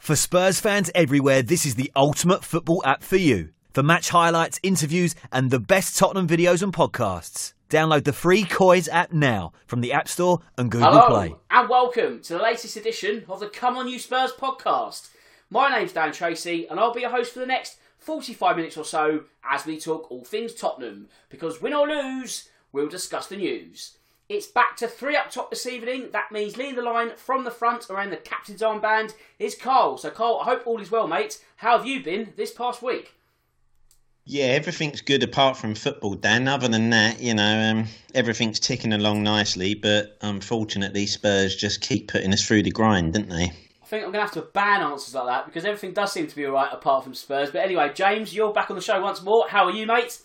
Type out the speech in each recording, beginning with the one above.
For Spurs fans everywhere, this is the ultimate football app for you. For match highlights, interviews, and the best Tottenham videos and podcasts. Download the free Coys app now from the App Store and Google Hello, Play. and welcome to the latest edition of the Come On You Spurs podcast. My name's Dan Tracy, and I'll be your host for the next 45 minutes or so as we talk all things Tottenham. Because win or lose, we'll discuss the news. It's back to three up top this evening. That means leading the line from the front around the captain's armband is Carl. So, Carl, I hope all is well, mate. How have you been this past week? Yeah, everything's good apart from football, Dan. Other than that, you know, um, everything's ticking along nicely. But unfortunately, Spurs just keep putting us through the grind, don't they? I think I'm going to have to ban answers like that because everything does seem to be alright apart from Spurs. But anyway, James, you're back on the show once more. How are you, mate?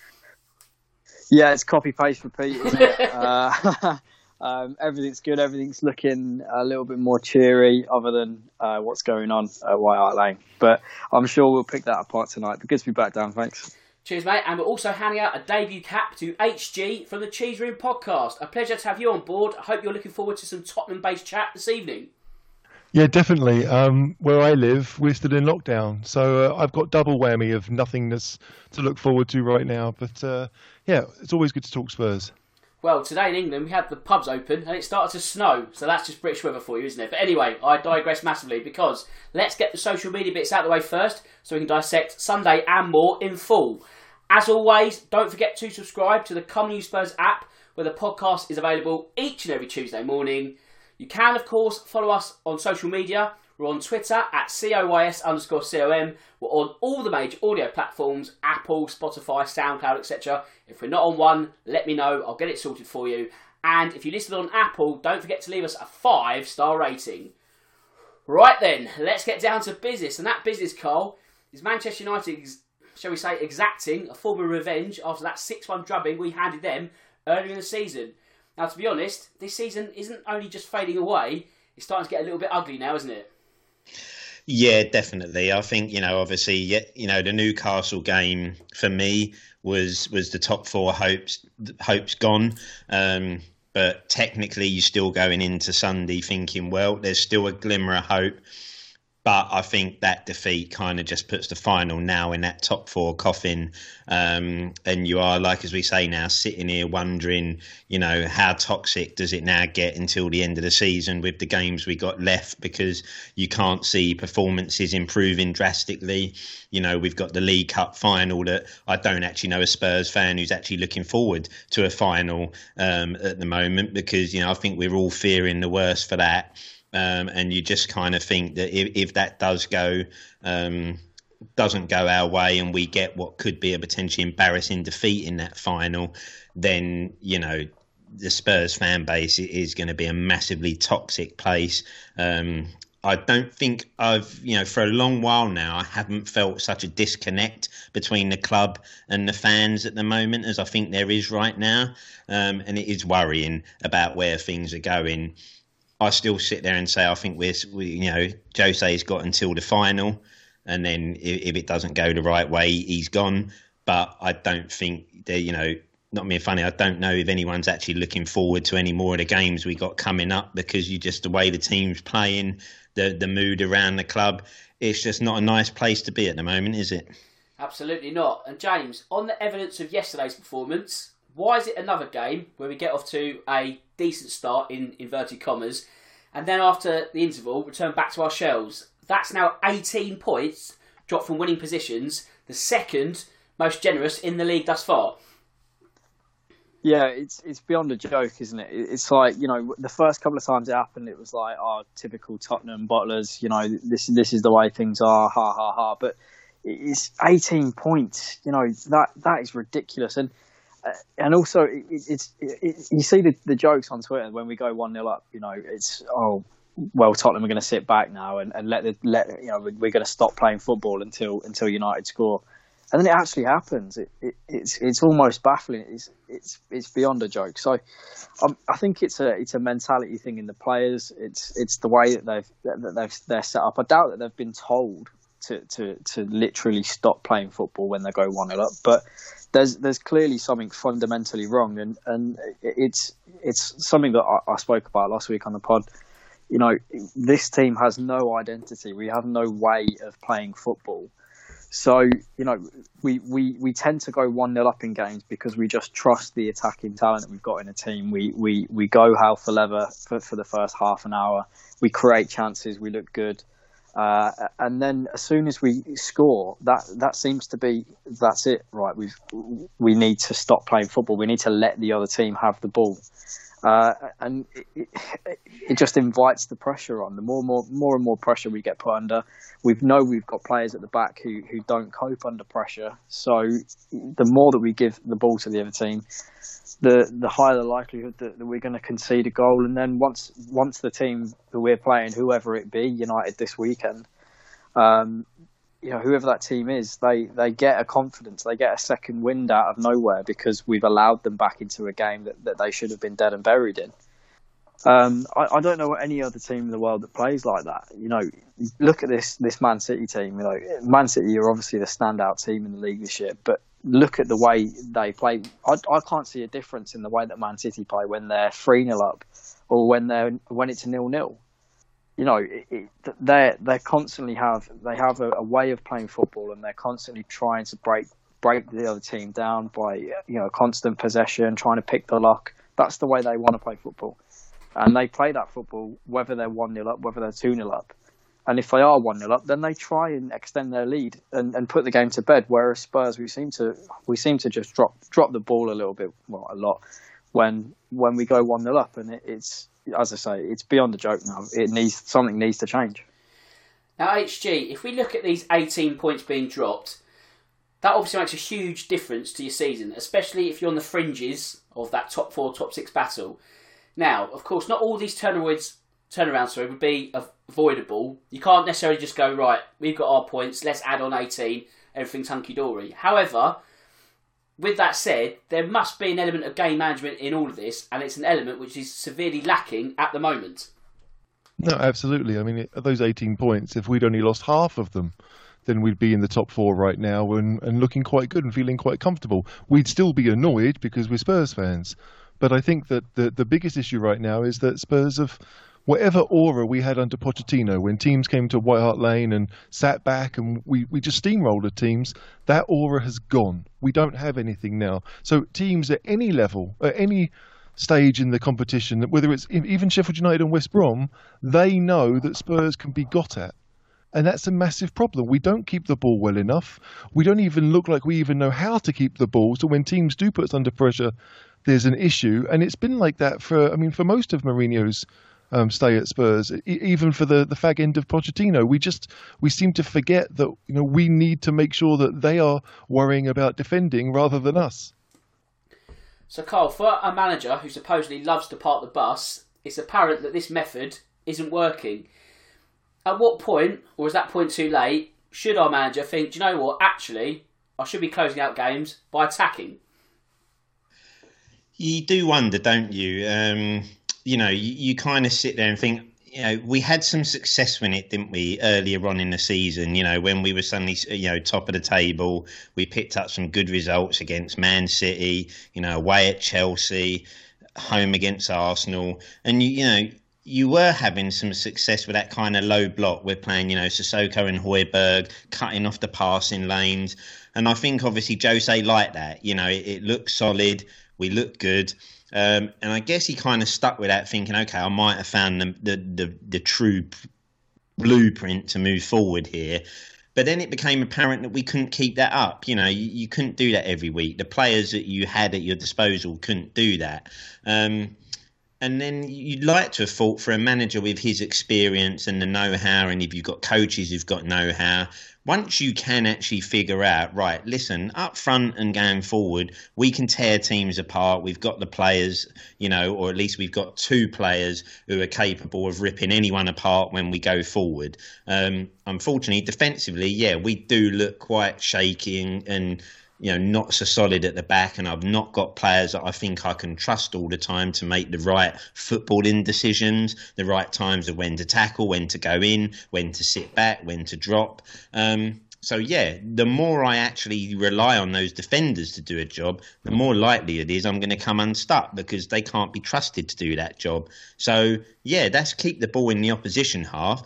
Yeah, it's copy paste repeat, isn't it? uh, um, everything's good. Everything's looking a little bit more cheery, other than uh, what's going on at White Hart Lane. But I'm sure we'll pick that apart tonight. But good to be back down. Thanks. Cheers, mate. And we're also handing out a debut cap to HG from the Cheese Room podcast. A pleasure to have you on board. I hope you're looking forward to some Tottenham based chat this evening. Yeah, definitely. Um, where I live, we're still in lockdown, so uh, I've got double whammy of nothingness to look forward to right now. But uh, yeah, it's always good to talk Spurs. Well, today in England we had the pubs open and it started to snow, so that's just British weather for you, isn't it? But anyway, I digress massively because let's get the social media bits out of the way first so we can dissect Sunday and more in full. As always, don't forget to subscribe to the Come On You Spurs app where the podcast is available each and every Tuesday morning. You can, of course, follow us on social media. We're on Twitter at COYS underscore COM. We're on all the major audio platforms Apple, Spotify, SoundCloud, etc. If we're not on one, let me know. I'll get it sorted for you. And if you listen on Apple, don't forget to leave us a five star rating. Right then, let's get down to business. And that business, Carl, is Manchester United, shall we say, exacting a form of revenge after that 6 1 drubbing we handed them earlier in the season. Now, to be honest, this season isn't only just fading away, it's starting to get a little bit ugly now, isn't it? Yeah, definitely. I think you know, obviously, you know, the Newcastle game for me was was the top four hopes hopes gone. Um, but technically, you're still going into Sunday thinking, well, there's still a glimmer of hope. But I think that defeat kind of just puts the final now in that top four coffin. Um, and you are, like as we say now, sitting here wondering, you know, how toxic does it now get until the end of the season with the games we got left because you can't see performances improving drastically. You know, we've got the League Cup final that I don't actually know a Spurs fan who's actually looking forward to a final um, at the moment because, you know, I think we're all fearing the worst for that. Um, and you just kind of think that if, if that does go um, doesn't go our way and we get what could be a potentially embarrassing defeat in that final, then you know the Spurs fan base is going to be a massively toxic place. Um, I don't think I've, you know, for a long while now, I haven't felt such a disconnect between the club and the fans at the moment as I think there is right now. Um, and it is worrying about where things are going. I still sit there and say I think we're, we, you know, Jose's got until the final, and then if, if, it doesn't go the right way, he's gone. But I don't think they, you know, not being funny. I don't know if anyone's actually looking forward to any more of the games we got coming up because you just the way the team's playing, the the mood around the club, it's just not a nice place to be at the moment, is it? Absolutely not. And James, on the evidence of yesterday's performance, why is it another game where we get off to a decent start in inverted commas, and then after the interval return back to our shells? That's now 18 points dropped from winning positions, the second most generous in the league thus far. Yeah, it's it's beyond a joke, isn't it? It's like you know the first couple of times it happened, it was like, oh, typical Tottenham bottlers. You know, this this is the way things are. Ha ha ha. But it's 18 points. You know that that is ridiculous. And and also it, it's it, you see the, the jokes on Twitter when we go one 0 up. You know, it's oh well, Tottenham are going to sit back now and, and let the let you know we're going to stop playing football until until United score, and then it actually happens. It, it it's it's almost baffling. It's it's it's beyond a joke. So, um, I think it's a it's a mentality thing in the players. It's it's the way that they've that they've they're set up. I doubt that they've been told to, to, to literally stop playing football when they go one 0 up. But there's there's clearly something fundamentally wrong, and, and it's it's something that I, I, spoke about last week on the pod. You know, this team has no identity. We have no way of playing football. So, you know, we, we, we tend to go 1 0 up in games because we just trust the attacking talent that we've got in a team. We, we, we go hell for leather for, for the first half an hour. We create chances. We look good. Uh, and then as soon as we score, that that seems to be that's it, right? We we need to stop playing football. We need to let the other team have the ball, uh, and it, it, just invites the pressure on. The more and more more and more pressure we get put under, we know we've got players at the back who who don't cope under pressure. So the more that we give the ball to the other team, the the higher the likelihood that, that we're going to concede a goal. And then once once the team that we're playing, whoever it be, United this weekend, um, you know, whoever that team is, they they get a confidence, they get a second wind out of nowhere because we've allowed them back into a game that, that they should have been dead and buried in. Um, I, I, don't know any other team in the world that plays like that. You know, look at this this Man City team. You know, Man City are obviously the standout team in the league this year, but look at the way they play. I, I can't see a difference in the way that Man City play when they're three 0 up, or when they're when it's nil nil. You know, they they constantly have they have a, a, way of playing football, and they're constantly trying to break break the other team down by you know constant possession, trying to pick the lock. That's the way they want to play football, and they play that football whether they're one 0 up, whether they're two 0 up. And if they are 1 0 up, then they try and extend their lead and, and put the game to bed. Whereas Spurs, we seem to we seem to just drop drop the ball a little bit, well, a lot, when when we go 1 0 up. And it, it's, as I say, it's beyond a joke now. It needs Something needs to change. Now, HG, if we look at these 18 points being dropped, that obviously makes a huge difference to your season, especially if you're on the fringes of that top four, top six battle. Now, of course, not all these turnarounds turnaround sorry would be avoidable. You can't necessarily just go right. We've got our points. Let's add on eighteen. Everything's hunky dory. However, with that said, there must be an element of game management in all of this, and it's an element which is severely lacking at the moment. No, absolutely. I mean, those 18 points, if we'd only lost half of them, then we'd be in the top four right now and, and looking quite good and feeling quite comfortable. We'd still be annoyed because we're Spurs fans. But I think that the, the biggest issue right now is that Spurs have whatever aura we had under Pochettino when teams came to White Hart Lane and sat back and we, we just steamrolled the teams, that aura has gone. We don't have anything now. So teams at any level, at any stage in the competition, whether it's even Sheffield United and West Brom, they know that Spurs can be got at. And that's a massive problem. We don't keep the ball well enough. We don't even look like we even know how to keep the ball. So when teams do put us under pressure, there's an issue. And it's been like that for, I mean, for most of Mourinho's um, stay at Spurs, e- even for the the fag end of Pochettino. We just we seem to forget that you know we need to make sure that they are worrying about defending rather than us. So, Carl, for a manager who supposedly loves to park the bus, it's apparent that this method isn't working. At what point, or is that point too late, should our manager think, do you know what, actually, I should be closing out games by attacking? You do wonder, don't you? Um, you know, you, you kind of sit there and think, you know, we had some success in it, didn't we, earlier on in the season? You know, when we were suddenly, you know, top of the table, we picked up some good results against Man City, you know, away at Chelsea, home against Arsenal, and you, you know, you were having some success with that kind of low block. We're playing, you know, Sissoko and Højbjerg, cutting off the passing lanes, and I think obviously Jose liked that. You know, it, it looked solid, we looked good um, and I guess he kind of stuck with that, thinking, okay, I might have found the, the, the, the true blueprint to move forward here. But then it became apparent that we couldn't keep that up. You know, you, you, couldn't do that every week. The players that you had at your disposal couldn't do that. Um, and then you'd like to have fought for a manager with his experience and the know-how, and if you've got coaches who've got know-how, once you can actually figure out, right, listen, up front and going forward, we can tear teams apart. We've got the players, you know, or at least we've got two players who are capable of ripping anyone apart when we go forward. Um, unfortunately, defensively, yeah, we do look quite shaky and, and you know, not so solid at the back, and I've not got players that I think I can trust all the time to make the right footballing decisions, the right times of when to tackle, when to go in, when to sit back, when to drop. Um, So yeah, the more I actually rely on those defenders to do a job, the more likely it is I'm going to come unstuck because they can't be trusted to do that job. So yeah, that's keep the ball in the opposition half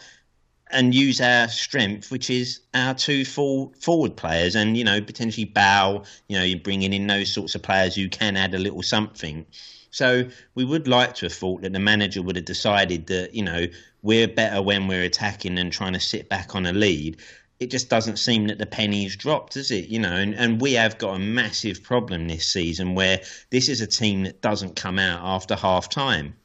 and use our strength, which is our two full forward players, and you know potentially bow. You know, you're bringing in those sorts of players who can add a little something. So we would like to have thought that the manager would have decided that you know we're better when we're attacking than trying to sit back on a lead it just doesn't seem that the penny's dropped, does it? You know, and, and we have got a massive problem this season where this is a team that doesn't come out after half time.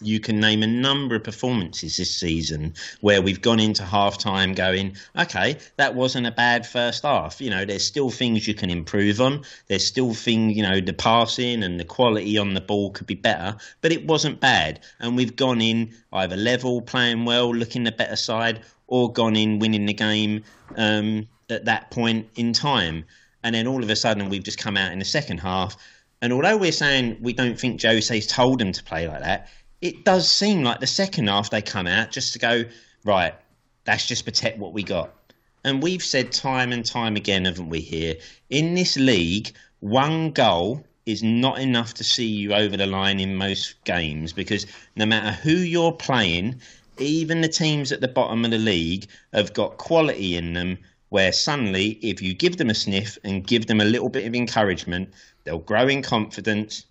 You can name a number of performances this season where we've gone into half time going, okay, that wasn't a bad first half. You know, there's still things you can improve on. There's still things, you know, the passing and the quality on the ball could be better, but it wasn't bad. And we've gone in either level, playing well, looking the better side, or gone in winning the game um, at that point in time. And then all of a sudden, we've just come out in the second half. And although we're saying we don't think Jose's told them to play like that, it does seem like the second half they come out just to go, right, that's just protect what we got. And we've said time and time again, haven't we, here? In this league, one goal is not enough to see you over the line in most games because no matter who you're playing, even the teams at the bottom of the league have got quality in them where suddenly, if you give them a sniff and give them a little bit of encouragement, they'll grow in confidence.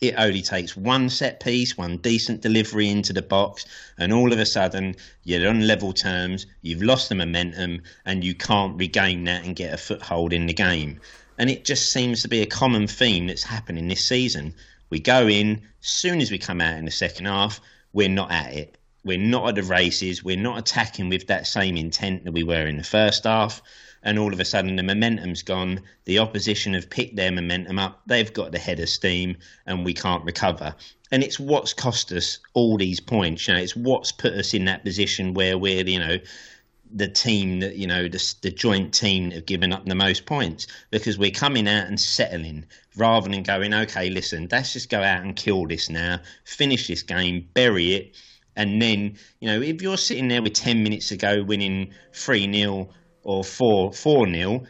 It only takes one set piece, one decent delivery into the box, and all of a sudden you're on level terms, you've lost the momentum, and you can't regain that and get a foothold in the game. And it just seems to be a common theme that's happening this season. We go in, soon as we come out in the second half, we're not at it we're not at the races. We're not attacking with that same intent that we were in the first half. And all of a sudden, the momentum's gone. The opposition have picked their momentum up. They've got the head of steam, and we can't recover. And it's what's cost us all these points. You know, it's what's put us in that position where we're, you know, the team that you know the, the joint team have given up the most points because we're coming out and settling rather than going okay listen let's just go out and kill this now finish this game bury it and then, you know, if you're sitting there with 10 minutes to go winning 3 0 or 4 4 0,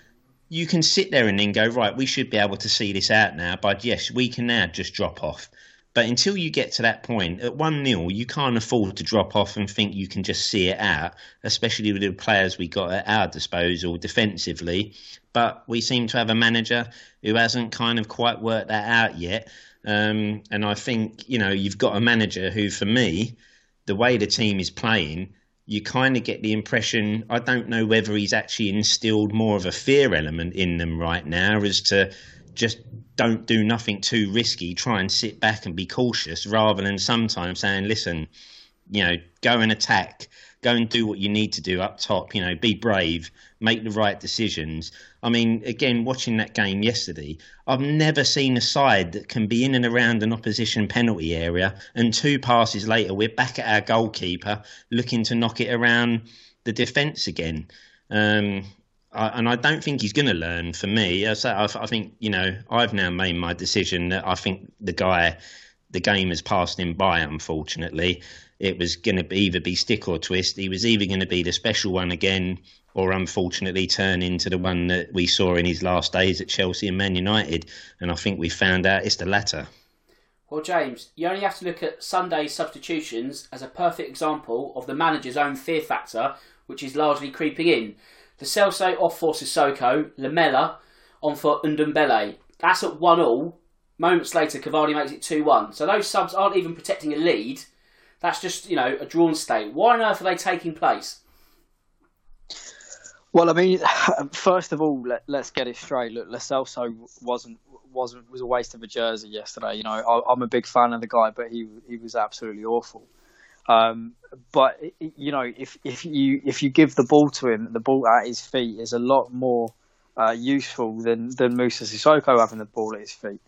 you can sit there and then go, right, we should be able to see this out now. But yes, we can now just drop off. But until you get to that point, at 1 0, you can't afford to drop off and think you can just see it out, especially with the players we got at our disposal defensively. But we seem to have a manager who hasn't kind of quite worked that out yet. Um, and I think, you know, you've got a manager who, for me, the way the team is playing, you kind of get the impression I don't know whether he's actually instilled more of a fear element in them right now as to just don't do nothing too risky, try and sit back and be cautious rather than sometimes saying, listen, you know, go and attack, go and do what you need to do up top, you know, be brave, make the right decisions. I mean, again, watching that game yesterday, I've never seen a side that can be in and around an opposition penalty area, and two passes later, we're back at our goalkeeper looking to knock it around the defence again. Um, I, and I don't think he's going to learn. For me, I, I think you know I've now made my decision that I think the guy, the game has passed him by. Unfortunately, it was going to either be stick or twist. He was either going to be the special one again or unfortunately turn into the one that we saw in his last days at Chelsea and Man United. And I think we found out it's the latter. Well, James, you only have to look at Sunday's substitutions as a perfect example of the manager's own fear factor, which is largely creeping in. Lo Celso off for Sissoko, Lamela on for Ndombele. That's at 1 all. Moments later, Cavani makes it 2 1. So those subs aren't even protecting a lead. That's just, you know, a drawn state. Why on earth are they taking place? Well, I mean, first of all, let, us get it straight. Look, Lo Celso wasn't wasn't was a waste of a jersey yesterday. You know, I, am a big fan of the guy, but he he was absolutely awful. Um, but you know, if if you if you give the ball to him, the ball at his feet is a lot more uh, useful than than Moussa Sissoko having the ball at his feet.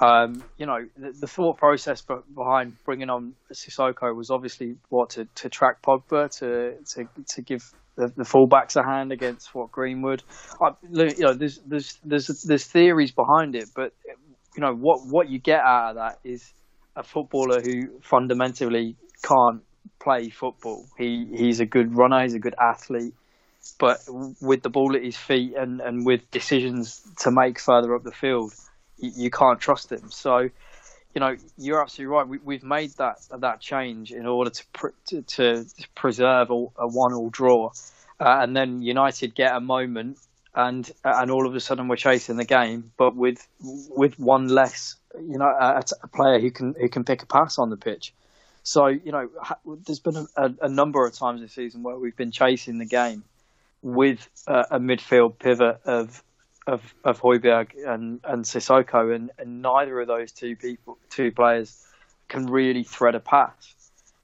Um, you know, the, the, thought process behind bringing on Sissoko was obviously what to, to track Pogba to to to give the, the fullbacks a hand against what Greenwood. I, you know, there's there's there's there's theories behind it, but you know what what you get out of that is a footballer who fundamentally can't play football. He he's a good runner, he's a good athlete. but with the ball at his feet and, and with decisions to make further up the field, you, can't trust him. So, you know, you're absolutely right. We, we've made that that change in order to pr- to, to, preserve a, a one-all draw, uh, and then United get a moment, and and all of a sudden we're chasing the game, but with with one less, you know, a, a player who can who can pick a pass on the pitch. So, you know, there's been a, a, number of times this season where we've been chasing the game with a, a midfield pivot of of of Højbjerg and and Sissoko, and, and neither of those two people, two players, can really thread a pass.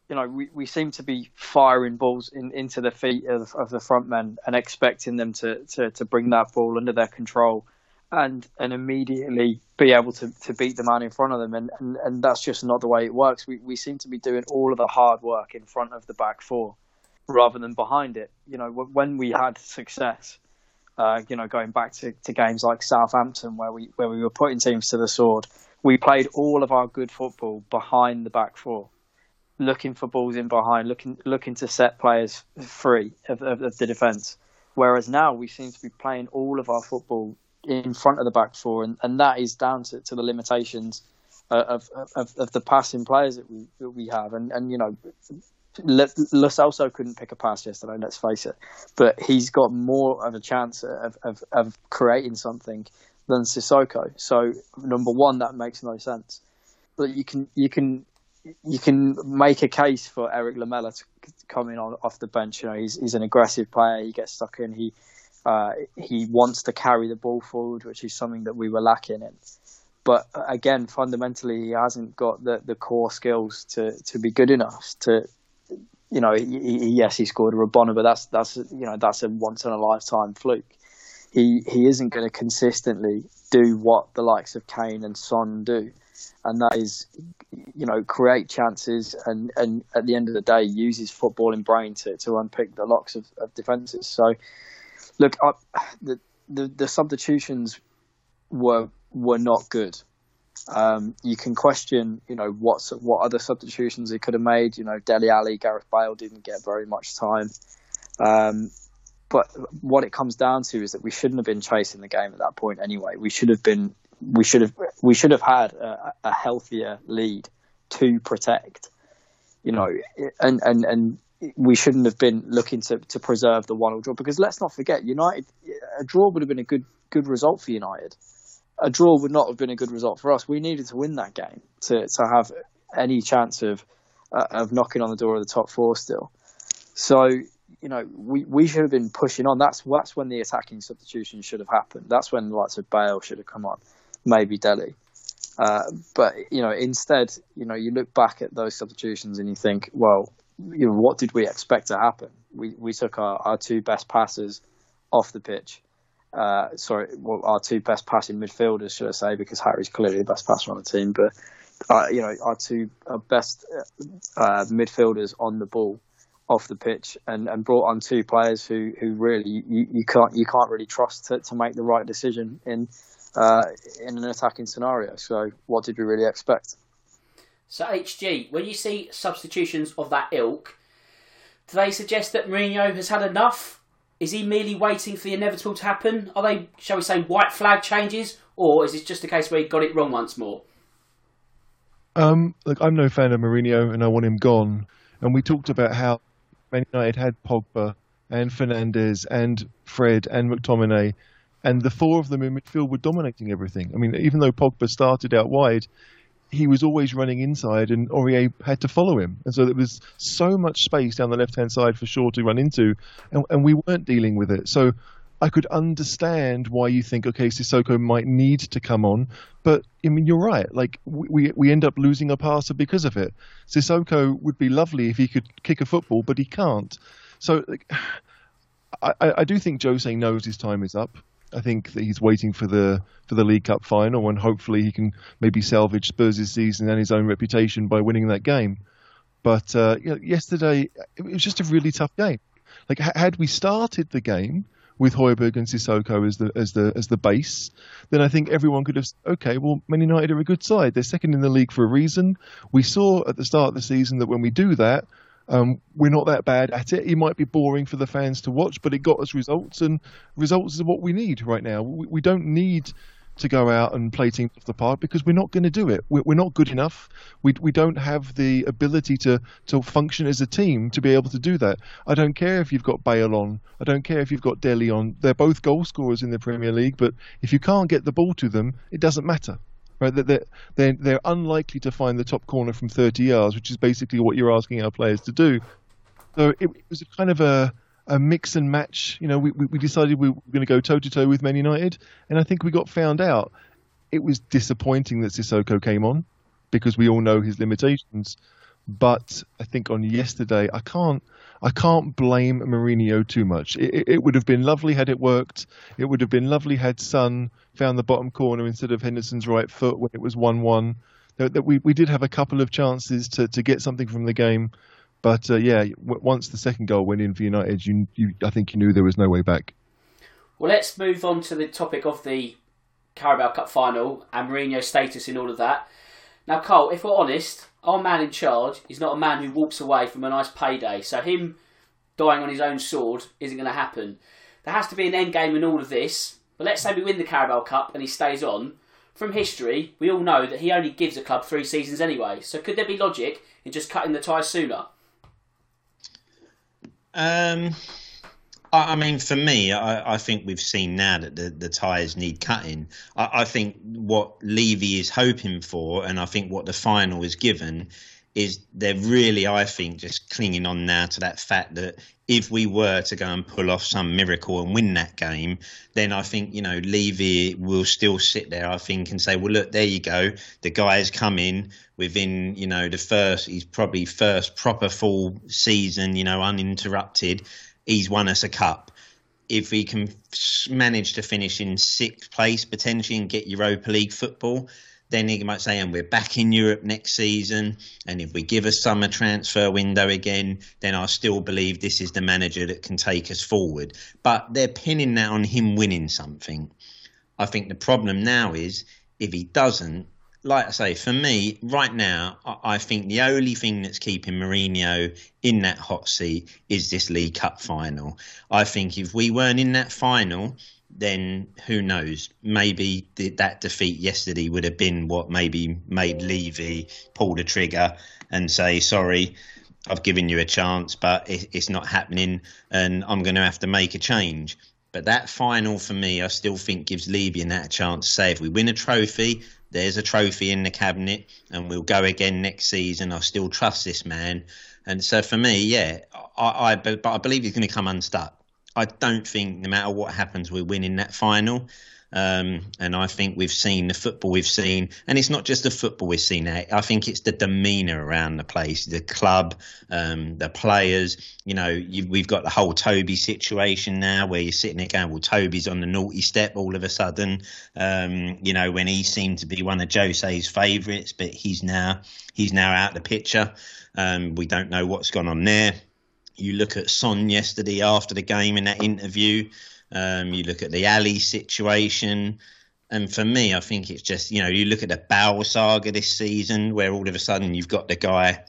You know, we, we seem to be firing balls in, into the feet of, of the front men and expecting them to, to, to bring that ball under their control and and immediately be able to, to beat the man in front of them and, and, and that's just not the way it works. We we seem to be doing all of the hard work in front of the back four rather than behind it. You know, when we had success, uh, you know, going back to, to games like Southampton where we where we were putting teams to the sword, we played all of our good football behind the back four, looking for balls in behind, looking looking to set players free of, of, of the defence. Whereas now we seem to be playing all of our football in front of the back four, and, and that is down to, to the limitations of, of, of the passing players that we that we have, and and you know. Lo Celso couldn't pick a pass yesterday. Let's face it, but he's got more of a chance of, of, of creating something than Sissoko. So number one, that makes no sense. But you can you can you can make a case for Eric Lamela to come in on, off the bench. You know, he's he's an aggressive player. He gets stuck in. He uh, he wants to carry the ball forward, which is something that we were lacking in. But uh, again, fundamentally, he hasn't got the, the core skills to, to be good enough to, you know, yes, he scored a Rabona, but that's that's you know that's a once in a lifetime fluke. He he isn't going to consistently do what the likes of Kane and Son do, and that is, you know, create chances and, and at the end of the day use his footballing brain to, to unpick the locks of, of defences. So Look, I, the, the, the substitutions were were not good. Um, you can question, you know, what what other substitutions he could have made. You know, Dele Alli, Gareth Bale didn't get very much time. Um, but what it comes down to is that we shouldn't have been chasing the game at that point anyway. We should have been, we should have, we should have had a, a healthier lead to protect. You know, and and and we shouldn't have been looking to, to preserve the one-all draw because let's not forget United a draw would have been a good good result for United. A draw would not have been a good result for us. We needed to win that game to, to have any chance of uh, of knocking on the door of the top four still. So you know we, we should have been pushing on. That's that's when the attacking substitution should have happened. That's when the likes of Bale should have come on, maybe Dele. Uh, but you know, instead, you know, you look back at those substitutions and you think, well, you know, what did we expect to happen? We we took our, our two best passes off the pitch. Uh, sorry, well, our two best passing midfielders, should I say, because Harry's clearly the best passer on the team. But uh, you know, our two our best uh, midfielders on the ball off the pitch, and, and brought on two players who, who really you, you can't you can't really trust to, to make the right decision in uh, in an attacking scenario. So, what did we really expect? So HG, when you see substitutions of that ilk, do they suggest that Mourinho has had enough? Is he merely waiting for the inevitable to happen? Are they, shall we say, white flag changes, or is it just a case where he got it wrong once more? Um, look, I'm no fan of Mourinho, and I want him gone. And we talked about how Man United had Pogba and Fernandes and Fred and McTominay, and the four of them in midfield were dominating everything. I mean, even though Pogba started out wide, he was always running inside, and Aurier had to follow him. And so there was so much space down the left hand side for Shaw to run into, and, and, we weren't dealing with it. So I could understand why you think, okay, Sissoko might need to come on, but I mean, you're right. Like we we end up losing a passer because of it. Sissoko would be lovely if he could kick a football, but he can't. So. Like, I, I do think Jose knows his time is up. I think that he's waiting for the for the League Cup final, and hopefully he can maybe salvage Spurs' season and his own reputation by winning that game. But uh, you know, yesterday it was just a really tough game. Like had we started the game with Højbjerg and Sissoko as the as the as the base, then I think everyone could have okay. Well, Man United are a good side. They're second in the league for a reason. We saw at the start of the season that when we do that, Um, we're not that bad at it. It might be boring for the fans to watch, but it got us results, and results is what we need right now. We, we don't need to go out and play teams off the park because we're not going to do it. We're, we're, not good enough. We, we don't have the ability to, to function as a team to be able to do that. I don't care if you've got Bale on. I don't care if you've got Dele on. They're both goal scorers in the Premier League, but if you can't get the ball to them, it doesn't matter. Right? They're, they're, they're unlikely to find the top corner from 30 yards, which is basically what you're asking our players to do. So it, it was kind of a, a mix and match. You know, we, we decided we were going to go toe to toe with Man United, and I think we got found out. It was disappointing that Sissoko came on because we all know his limitations. But I think on yesterday, I can't I can't blame Mourinho too much. It, it, would have been lovely had it worked. It would have been lovely had Son found the bottom corner instead of Henderson's right foot when it was one-one. That we we did have a couple of chances to, to get something from the game, but uh, yeah, once the second goal went in for United, you, you I think you knew there was no way back. Well, let's move on to the topic of the Carabao Cup final and Mourinho's status in all of that. Now, Cole, if we're honest, our man in charge is not a man who walks away from a nice payday. So him dying on his own sword isn't going to happen. There has to be an end game in all of this. But let's say we win the Carabao Cup and he stays on. From history, we all know that he only gives a club three seasons anyway. So could there be logic in just cutting the tie sooner? Um, I, mean, for me, I, I, think we've seen now that the, the ties need cutting. I, I, think what Levy is hoping for, and I think what the final is given, is they're really, I think, just clinging on now to that fact that if we were to go and pull off some miracle and win that game, then I think, you know, Levy will still sit there, I think, and say, well, look, there you go. The guy's come in within, you know, the first, he's probably first proper full season, you know, uninterrupted. He's won us a cup. If we can manage to finish in sixth place potentially and get Europa League football, then he might say, and we're back in Europe next season. And if we give a summer transfer window again, then I still believe this is the manager that can take us forward. But they're pinning that on him winning something. I think the problem now is if he doesn't, like I say, for me, right now, I think the only thing that's keeping Mourinho in that hot seat is this League Cup final. I think if we weren't in that final, then who knows? Maybe that defeat yesterday would have been what maybe made Levy pull the trigger and say, sorry, I've given you a chance, but it, it's not happening and I'm going to have to make a change. But that final for me, I still think gives Levy and that a chance to say, if we win a trophy, there's a trophy in the cabinet and we'll go again next season. I still trust this man. And so for me, yeah, I, I but I believe he's going to come unstuck. I don't think no matter what happens, we're winning that final. Um, and I think we've seen the football we've seen, and it's not just the football we've seen. I think it's the demeanour around the place, the club, um, the players. You know, we've got the whole Toby situation now, where you're sitting there going, "Well, Toby's on the naughty step all of a sudden." Um, you know, when he seemed to be one of Jose's favourites, but he's now he's now out the picture. Um, we don't know what's gone on there. You look at Son yesterday after the game in that interview. Um, you look at the Alli situation. And for me, I think it's just, you know, you look at the Bow saga this season where all of a sudden you've got the guy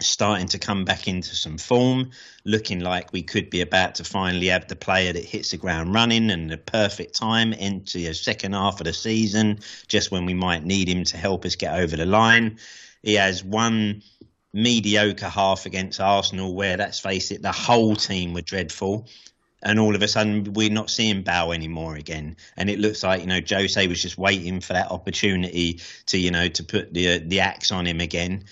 starting to come back into some form, looking like we could be about to finally have the player that hits the ground running and the perfect time into the second half of the season, just when we might need him to help us get over the line. He has one mediocre half against Arsenal, where let's face it, the whole team were dreadful. And all of a sudden, we're not seeing Bow anymore again, and it looks like you know Jose was just waiting for that opportunity to you know to put the the axe on him again,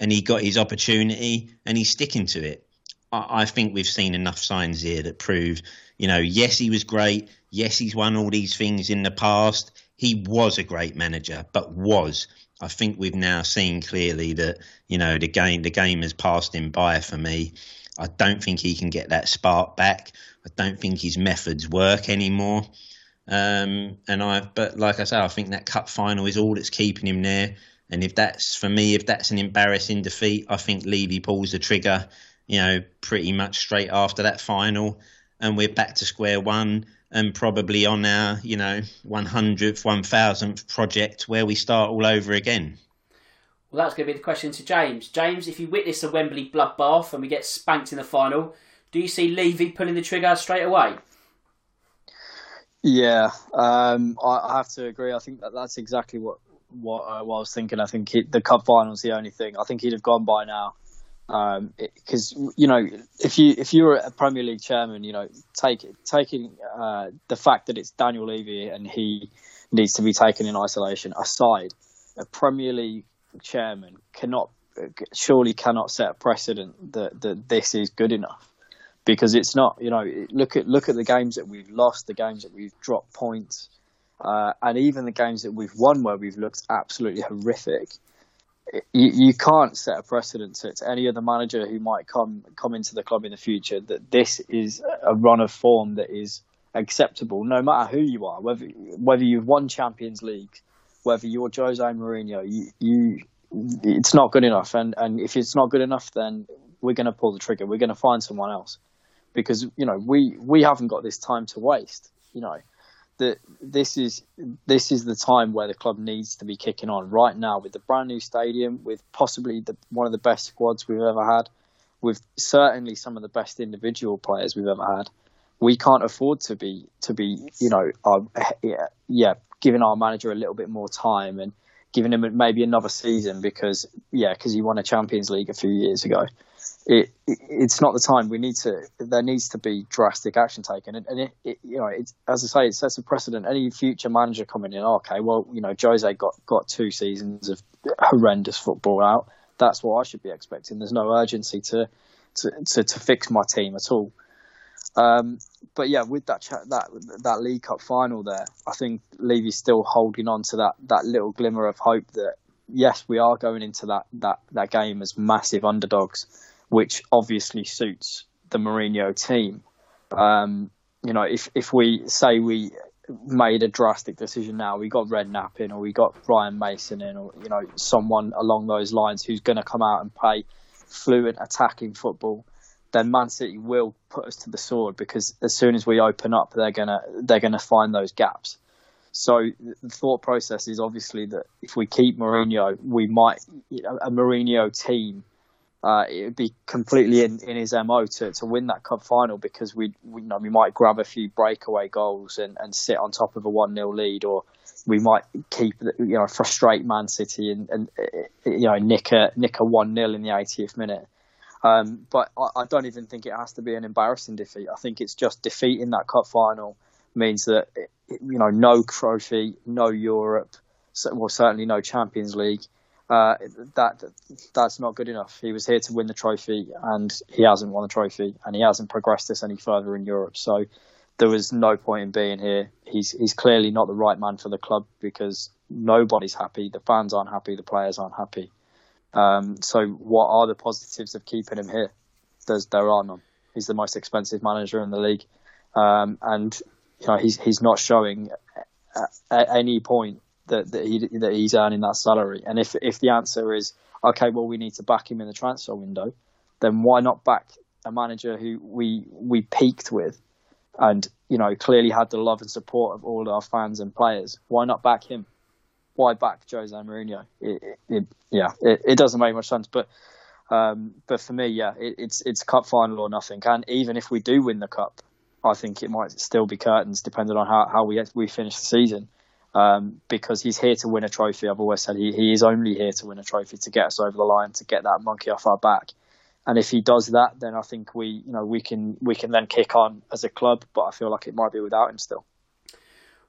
and he got his opportunity and he's sticking to it. I, I think we've seen enough signs here that prove, you know, yes, he was great, yes, he's won all these things in the past. He was a great manager, but was I think we've now seen clearly that you know the game the game has passed him by for me. I don't think he can get that spark back. I don't think his methods work anymore. Um, and I, but like I say, I think that cup final is all that's keeping him there. And if that's for me, if that's an embarrassing defeat, I think Levy pulls the trigger. You know, pretty much straight after that final, and we're back to square one and probably on our, you know, 100th, 1000th project where we start all over again. Well, Well, that's going to be the question to James. James, if you witness a Wembley bloodbath and we get spanked in the final, do you see Levy pulling the trigger straight away? Yeah, um, I, I, have to agree. I think that that's exactly what what, uh, what I was thinking. I think he, the cup final is the only thing. I think he'd have gone by now because um, you know if you if you're a Premier League chairman, you know take taking uh, the fact that it's Daniel Levy and he needs to be taken in isolation aside, a Premier League chairman cannot surely cannot set a precedent that that this is good enough because it's not. You know, look at look at the games that we've lost, the games that we've dropped points, uh, and even the games that we've won where we've looked absolutely horrific you, you can't set a precedent to, to, any other manager who might come come into the club in the future that this is a run of form that is acceptable, no matter who you are, whether whether you've won Champions League, whether you're Jose Mourinho, you, you it's not good enough, and and if it's not good enough, then we're going to pull the trigger. We're going to find someone else because you know we we haven't got this time to waste. You know that this is this is the time where the club needs to be kicking on right now with the brand new stadium, with possibly the, one of the best squads we've ever had, with certainly some of the best individual players we've ever had. We can't afford to be to be you know uh, yeah, yeah giving our manager a little bit more time and giving him maybe another season because yeah because he won a Champions League a few years ago it, it, it's not the time. We need to. There needs to be drastic action taken, and, and it, you know, as I say, it sets a precedent. Any future manager coming in, okay, well, you know, Jose got got two seasons of horrendous football out. That's what I should be expecting. There's no urgency to to to, to fix my team at all. Um, but yeah, with that that that League Cup final there, I think Levy's still holding on to that that little glimmer of hope that yes, we are going into that that that game as massive underdogs which obviously suits the Mourinho team. Um, you know, if if we say we made a drastic decision now, we got Redknapp in, or we got Ryan Mason in, or you know, someone along those lines who's going to come out and play fluent attacking football, then Man City will put us to the sword because as soon as we open up, they're gonna they're gonna find those gaps. So the thought process is obviously that if we keep Mourinho, we might you know, a Mourinho team uh, it would be completely in, in his mo to, to win that cup final because we, we you know we might grab a few breakaway goals and, and sit on top of a one 0 lead, or we might keep you know frustrate Man City and, and you know nick a nick a one 0 in the 80th minute. Um, but I, I, don't even think it has to be an embarrassing defeat. I think it's just defeating that cup final means that you know no trophy, no Europe, well certainly no Champions League uh, that that's not good enough. He was here to win the trophy, and he hasn't won the trophy, and he hasn't progressed this any further in Europe. So there was no point in being here. He's he's clearly not the right man for the club because nobody's happy. The fans aren't happy. The players aren't happy. Um, so what are the positives of keeping him here? There's there are none. He's the most expensive manager in the league, um, and you know he's he's not showing at, any point that, that, he, that he's earning that salary. And if if the answer is okay, well we need to back him in the transfer window, then why not back a manager who we we peaked with, and you know clearly had the love and support of all our fans and players. Why not back him? Why back Jose Mourinho? It, it, it, yeah, it, doesn't make much sense. But um, but for me, yeah, it's it's cup final or nothing. And even if we do win the cup, I think it might still be curtains, depending on how, how we we finish the season um, because he's here to win a trophy. I've always said he, he is only here to win a trophy to get us over the line, to get that monkey off our back. And if he does that, then I think we, you know, we can we can then kick on as a club. But I feel like it might be without him still.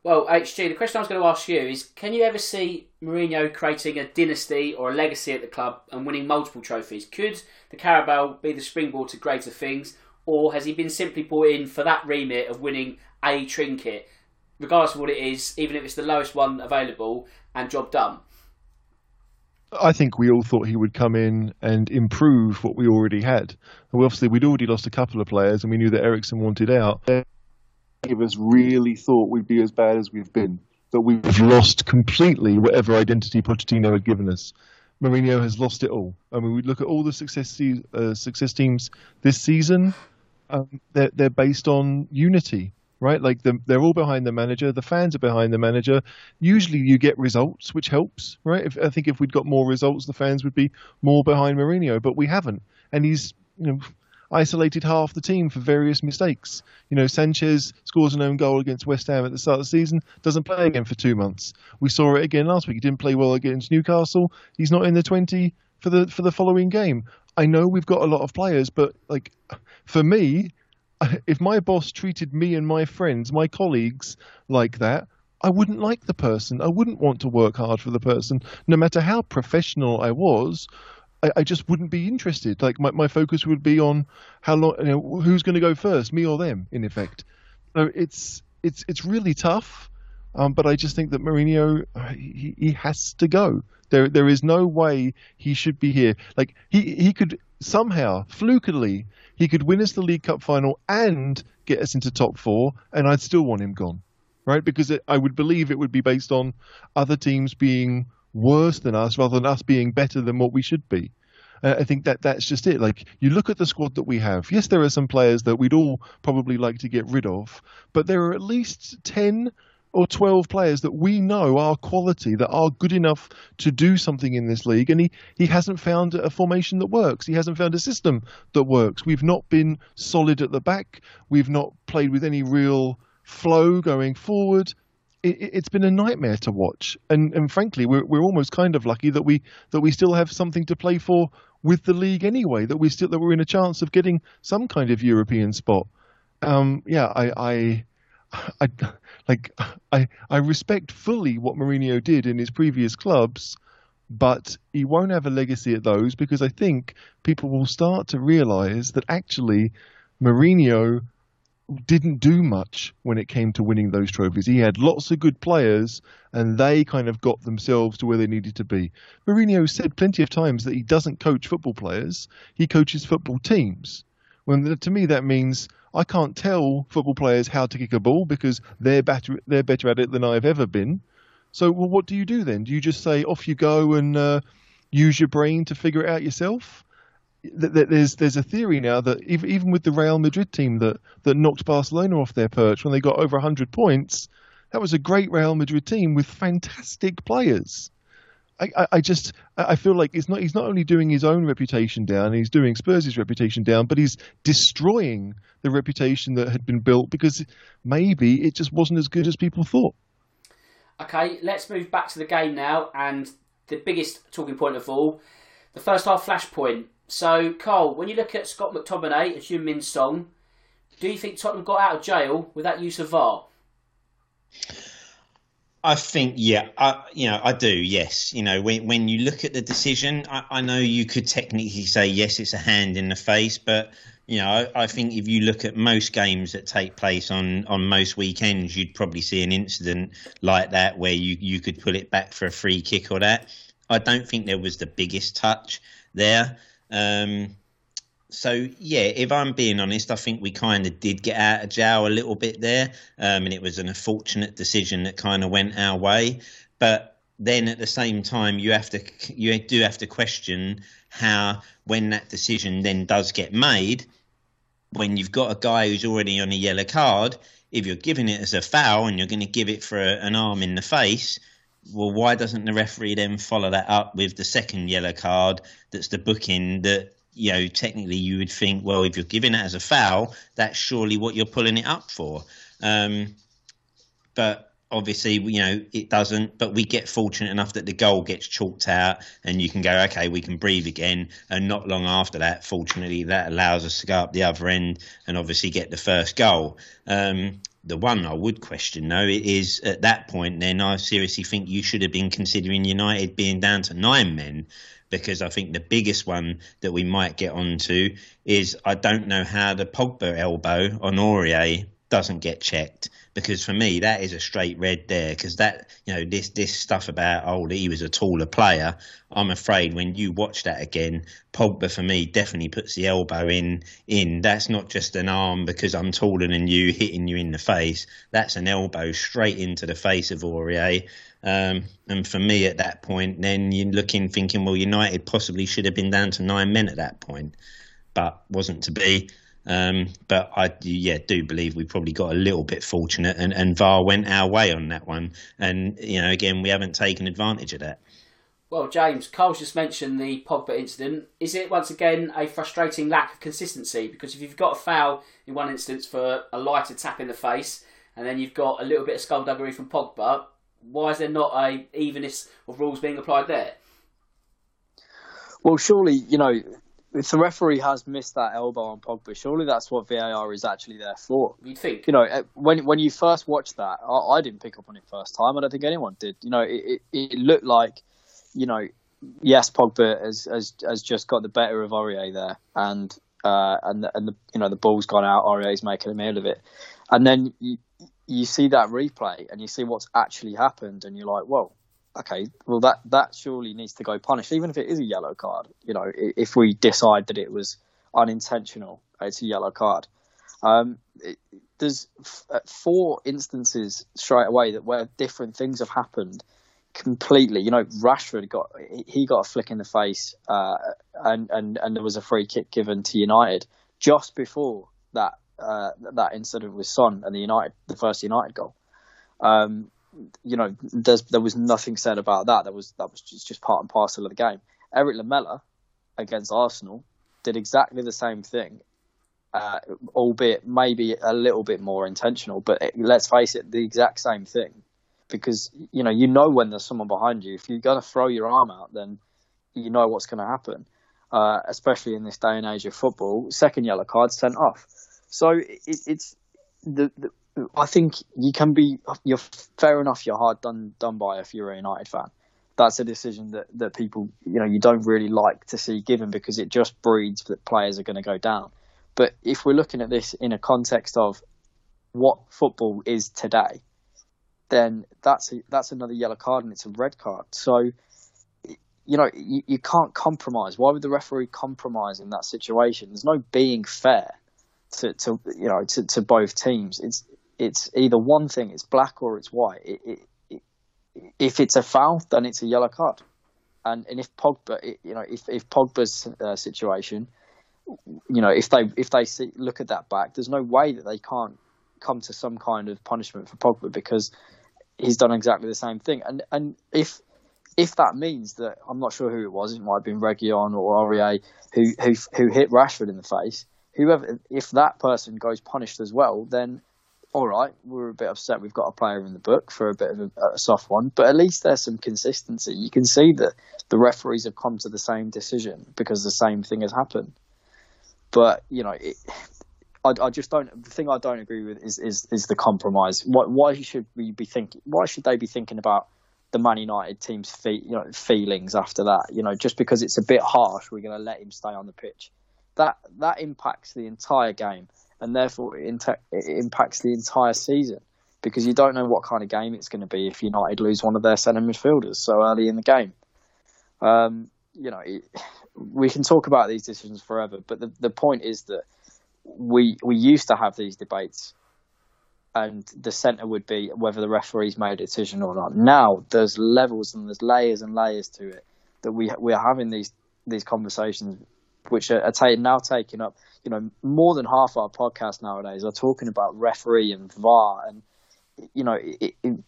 Well, HG, the question I was going to ask you is: Can you ever see Mourinho creating a dynasty or a legacy at the club and winning multiple trophies? Could the Carabao be the springboard to greater things, or has he been simply brought in for that remit of winning a trinket? Regardless of what it is, even if it's the lowest one available, and job done. I think we all thought he would come in and improve what we already had. And we obviously, we'd already lost a couple of players, and we knew that Eriksen wanted out. Any of us really thought we'd be as bad as we've been, that we've lost completely whatever identity Pochettino had given us. Mourinho has lost it all. I mean, we look at all the success, uh, success teams this season. Um, they're, they're based on unity right? Like the, they're all behind the manager. The fans are behind the manager. Usually, you get results, which helps, right? If, I think if we'd got more results, the fans would be more behind Mourinho, but we haven't, and he's you know isolated half the team for various mistakes. You know, Sanchez scores an own goal against West Ham at the start of the season, doesn't play again for two months. We saw it again last week. He didn't play well against Newcastle. He's not in the twenty for the for the following game. I know we've got a lot of players, but like for me, if my boss treated me and my friends, my colleagues, like that, I wouldn't like the person. I wouldn't want to work hard for the person, no matter how professional I was. I, I just wouldn't be interested. Like my, my focus would be on how long, you know, who's going to go first, me or them, in effect. So it's it's it's really tough. Um, but I just think that Mourinho, he, he has to go. There there is no way he should be here. Like he he could somehow flukily he could win us the League Cup final and get us into top four, and I'd still want him gone, right? Because it, I would believe it would be based on other teams being worse than us rather than us being better than what we should be. Uh, I think that that's just it. Like you look at the squad that we have. Yes, there are some players that we'd all probably like to get rid of, but there are at least ten or 12 players that we know are quality, that are good enough to do something in this league. And he, he hasn't found a formation that works. He hasn't found a system that works. We've not been solid at the back. We've not played with any real flow going forward. It, has been a nightmare to watch. And, and frankly, we're, we're almost kind of lucky that we, that we still have something to play for with the league anyway, that we still, that we're in a chance of getting some kind of European spot. Um, yeah, I, I, I, like I I respect fully what Mourinho did in his previous clubs, but he won't have a legacy at those because I think people will start to realise that actually Mourinho didn't do much when it came to winning those trophies. He had lots of good players, and they kind of got themselves to where they needed to be. Mourinho said plenty of times that he doesn't coach football players; he coaches football teams. When to me that means I can't tell football players how to kick a ball because they're better they're better at it than I've ever been. So, well, what do you do then? Do you just say off you go and uh, use your brain to figure it out yourself? There's there's a theory now that even with the Real Madrid team that that knocked Barcelona off their perch when they got over 100 points, that was a great Real Madrid team with fantastic players. I, I, just I feel like it's not he's not only doing his own reputation down, he's doing Spurs' reputation down, but he's destroying the reputation that had been built because maybe it just wasn't as good as people thought. Okay, let's move back to the game now, and the biggest talking point of all, the first half flashpoint. So, Cole, when you look at Scott McTominay and Heung-min Son, do you think Tottenham got out of jail with that use of VAR? I think, yeah, I, you know, I do. Yes, you know, when when you look at the decision, I, I, know you could technically say yes, it's a hand in the face, but you know, I, I, think if you look at most games that take place on on most weekends, you'd probably see an incident like that where you you could put it back for a free kick or that. I don't think there was the biggest touch there. Um, so yeah, if I'm being honest, I think we kind of did get out of jail a little bit there, um, and it was an unfortunate decision that kind of went our way. But then at the same time, you have to you do have to question how when that decision then does get made, when you've got a guy who's already on a yellow card, if you're giving it as a foul and you're going to give it for a, an arm in the face, well, why doesn't the referee then follow that up with the second yellow card that's the booking that you know, technically you would think, well, if you're giving it as a foul, that's surely what you're pulling it up for. Um, but obviously, you know, it doesn't. But we get fortunate enough that the goal gets chalked out, and you can go, okay, we can breathe again. And not long after that, fortunately, that allows us to go up the other end and obviously get the first goal. Um, the one I would question though is at that point, then I seriously think you should have been considering United being down to nine men because I think the biggest one that we might get onto is I don't know how the Pogba elbow on Aurier doesn't get checked because for me that is a straight red there because that you know this this stuff about oh he was a taller player I'm afraid when you watch that again Pogba for me definitely puts the elbow in in. That's not just an arm because I'm taller than you hitting you in the face. That's an elbow straight into the face of Aurier um, and for me, at that point, then you're looking, thinking, well, United possibly should have been down to nine men at that point, but wasn't to be. Um, but I, yeah, do believe we probably got a little bit fortunate, and, and VAR went our way on that one. And you know, again, we haven't taken advantage of that. Well, James, Carl's just mentioned the Pogba incident. Is it once again a frustrating lack of consistency? Because if you've got a foul in one instance for a lighter tap in the face, and then you've got a little bit of skullduggery from Pogba, why is there not a evenness of rules being applied there? Well, surely you know if the referee has missed that elbow on Pogba, surely that's what VAR is actually there for. You'd think? You know, eh, when when you first watched that, I, I didn't pick up on it first time. I don't think anyone did. You know, it, it, it looked like you know, yes, Pogba has, has has just got the better of Aurier there, and uh, and the, and the you know the ball's gone out. Aurier's making a meal of it, and then you you see that replay and you see what's actually happened, and you're like, whoa, okay, well that that surely needs to go punished, even if it is a yellow card. You know, if we decide that it was unintentional, it's a yellow card. Um, it, there's f- four instances straight away that where different things have happened completely. You know, Rashford got he got a flick in the face, uh, and and and there was a free kick given to United just before that uh, that incident with Son and the United the first United goal. Um, you know, there was nothing said about that. That was that was just, just part and parcel of the game. Eric Lamela against Arsenal did exactly the same thing, uh, albeit maybe a little bit more intentional. But it, let's face it, the exact same thing because you know you know when there's someone behind you. If you're going to throw your arm out, then you know what's going to happen. Uh, especially in this day and age of football, second yellow card sent off. So it, it's the, the, I think you can be you're fair enough. You're hard done done by if you're a United fan. That's a decision that, that people you know you don't really like to see given because it just breeds that players are going to go down. But if we're looking at this in a context of what football is today, then that's a, that's another yellow card and it's a red card. So, you know, you, you can't compromise. Why would the referee compromise in that situation? There's no being fair to, to you know to, to both teams. It's it's either one thing, it's black or it's white. It, it, it, if it's a foul, then it's a yellow card. And and if Pogba, you know, if if Pogba's uh, situation, you know, if they if they see, look at that back, there's no way that they can't come to some kind of punishment for Pogba because he's done exactly the same thing. And and if if that means that I'm not sure who it was, it might have been Reguilon or Aurier who who who hit Rashford in the face. Whoever, if that person goes punished as well, then all right, we're a bit upset. We've got a player in the book for a bit of a, a soft one, but at least there's some consistency. You can see that the referees have come to the same decision because the same thing has happened. But you know, it, I, I, just don't. The thing I don't agree with is is, is the compromise. Why, why should we be thinking? Why should they be thinking about the Man United team's fe- you know, feelings after that? You know, just because it's a bit harsh, we're going to let him stay on the pitch. That that impacts the entire game, and therefore it, inter- it impacts the entire season because you don't know what kind of game it's going to be if United lose one of their centre midfielders so early in the game. Um, you know, it, we can talk about these decisions forever, but the the point is that we we used to have these debates, and the centre would be whether the referees made a decision or not. Now there's levels and there's layers and layers to it that we we are having these these conversations, which are, are now taking up. You know, more than half our podcast nowadays are talking about referee and VAR and you know, it, it,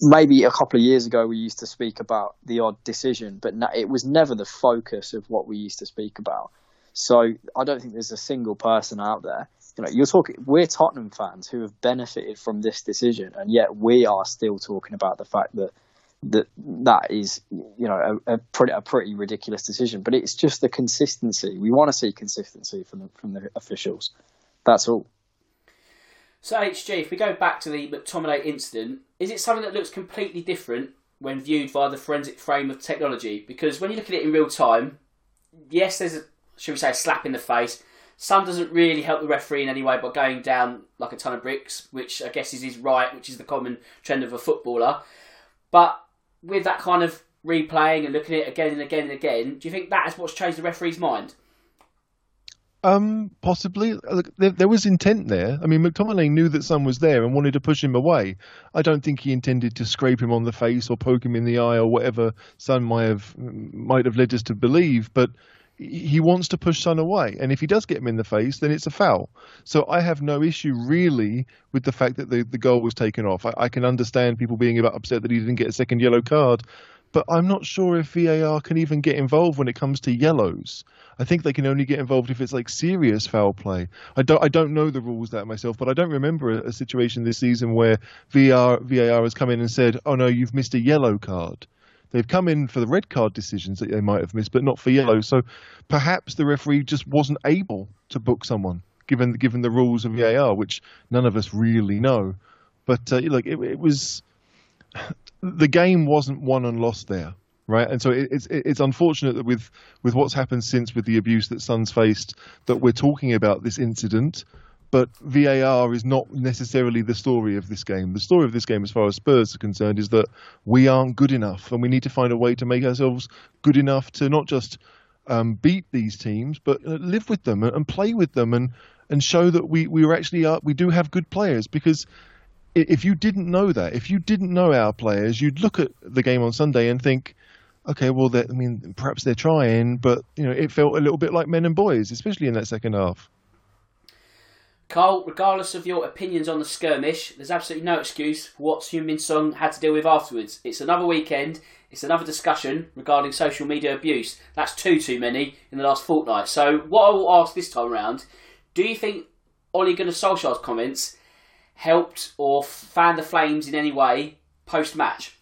maybe a couple of years ago we used to speak about the odd decision, but it was never the focus of what we used to speak about. So I don't think there's a single person out there. You know, you're talking. We're Tottenham fans who have benefited from this decision, and yet we are still talking about the fact that that that is, you know, a, a, pretty, a pretty ridiculous decision. But it's just the consistency. We want to see consistency from the from the officials. That's all. So HG, if we go back to the McTominay incident, is it something that looks completely different when viewed via the forensic frame of technology? Because when you look at it in real time, yes, there's a should we say, a slap in the face. Son doesn't really help the referee in any way by going down like a ton of bricks, which I guess is his right, which is the common trend of a footballer. But with that kind of replaying and looking at it again and again and again, do you think that is what's changed the referee's mind? Um, possibly. There, there, was intent there. I mean, McTominay knew that Son was there and wanted to push him away. I don't think he intended to scrape him on the face or poke him in the eye or whatever Son might have might have led us to believe. But he wants to push Son away, and if he does get him in the face, then it's a foul. So I have no issue really with the fact that the, the goal was taken off. I, I can understand people being about upset that he didn't get a second yellow card, but I'm not sure if VAR can even get involved when it comes to yellows. I think they can only get involved if it's like serious foul play. I don't I don't know the rules that myself, but I don't remember a, a situation this season where VAR VAR has come in and said, "Oh no, you've missed a yellow card." They've come in for the red card decisions that they might have missed, but not for yellow. So perhaps the referee just wasn't able to book someone, given given the rules of VAR, which none of us really know. But uh, look, it, it was the game wasn't won and lost there, right? And so it, it's it's unfortunate that with with what's happened since with the abuse that Son's faced, that we're talking about this incident. But VAR is not necessarily the story of this game. The story of this game, as far as Spurs are concerned, is that we aren't good enough, and we need to find a way to make ourselves good enough to not just um, beat these teams, but uh, live with them and, play with them, and and show that we we are actually are, we do have good players because if you didn't know that, if you didn't know our players, you'd look at the game on Sunday and think, okay, well, I mean, perhaps they're trying, but you know, it felt a little bit like men and boys, especially in that second half. Carl, regardless of your opinions on the skirmish, there's absolutely no excuse for what Heung-min Son had to deal with afterwards. It's another weekend. It's another discussion regarding social media abuse. That's two too many in the last fortnight. So, what I will ask this time around: Do you think Ole Gunnar Solskjaer's comments helped or fanned the flames in any way post match?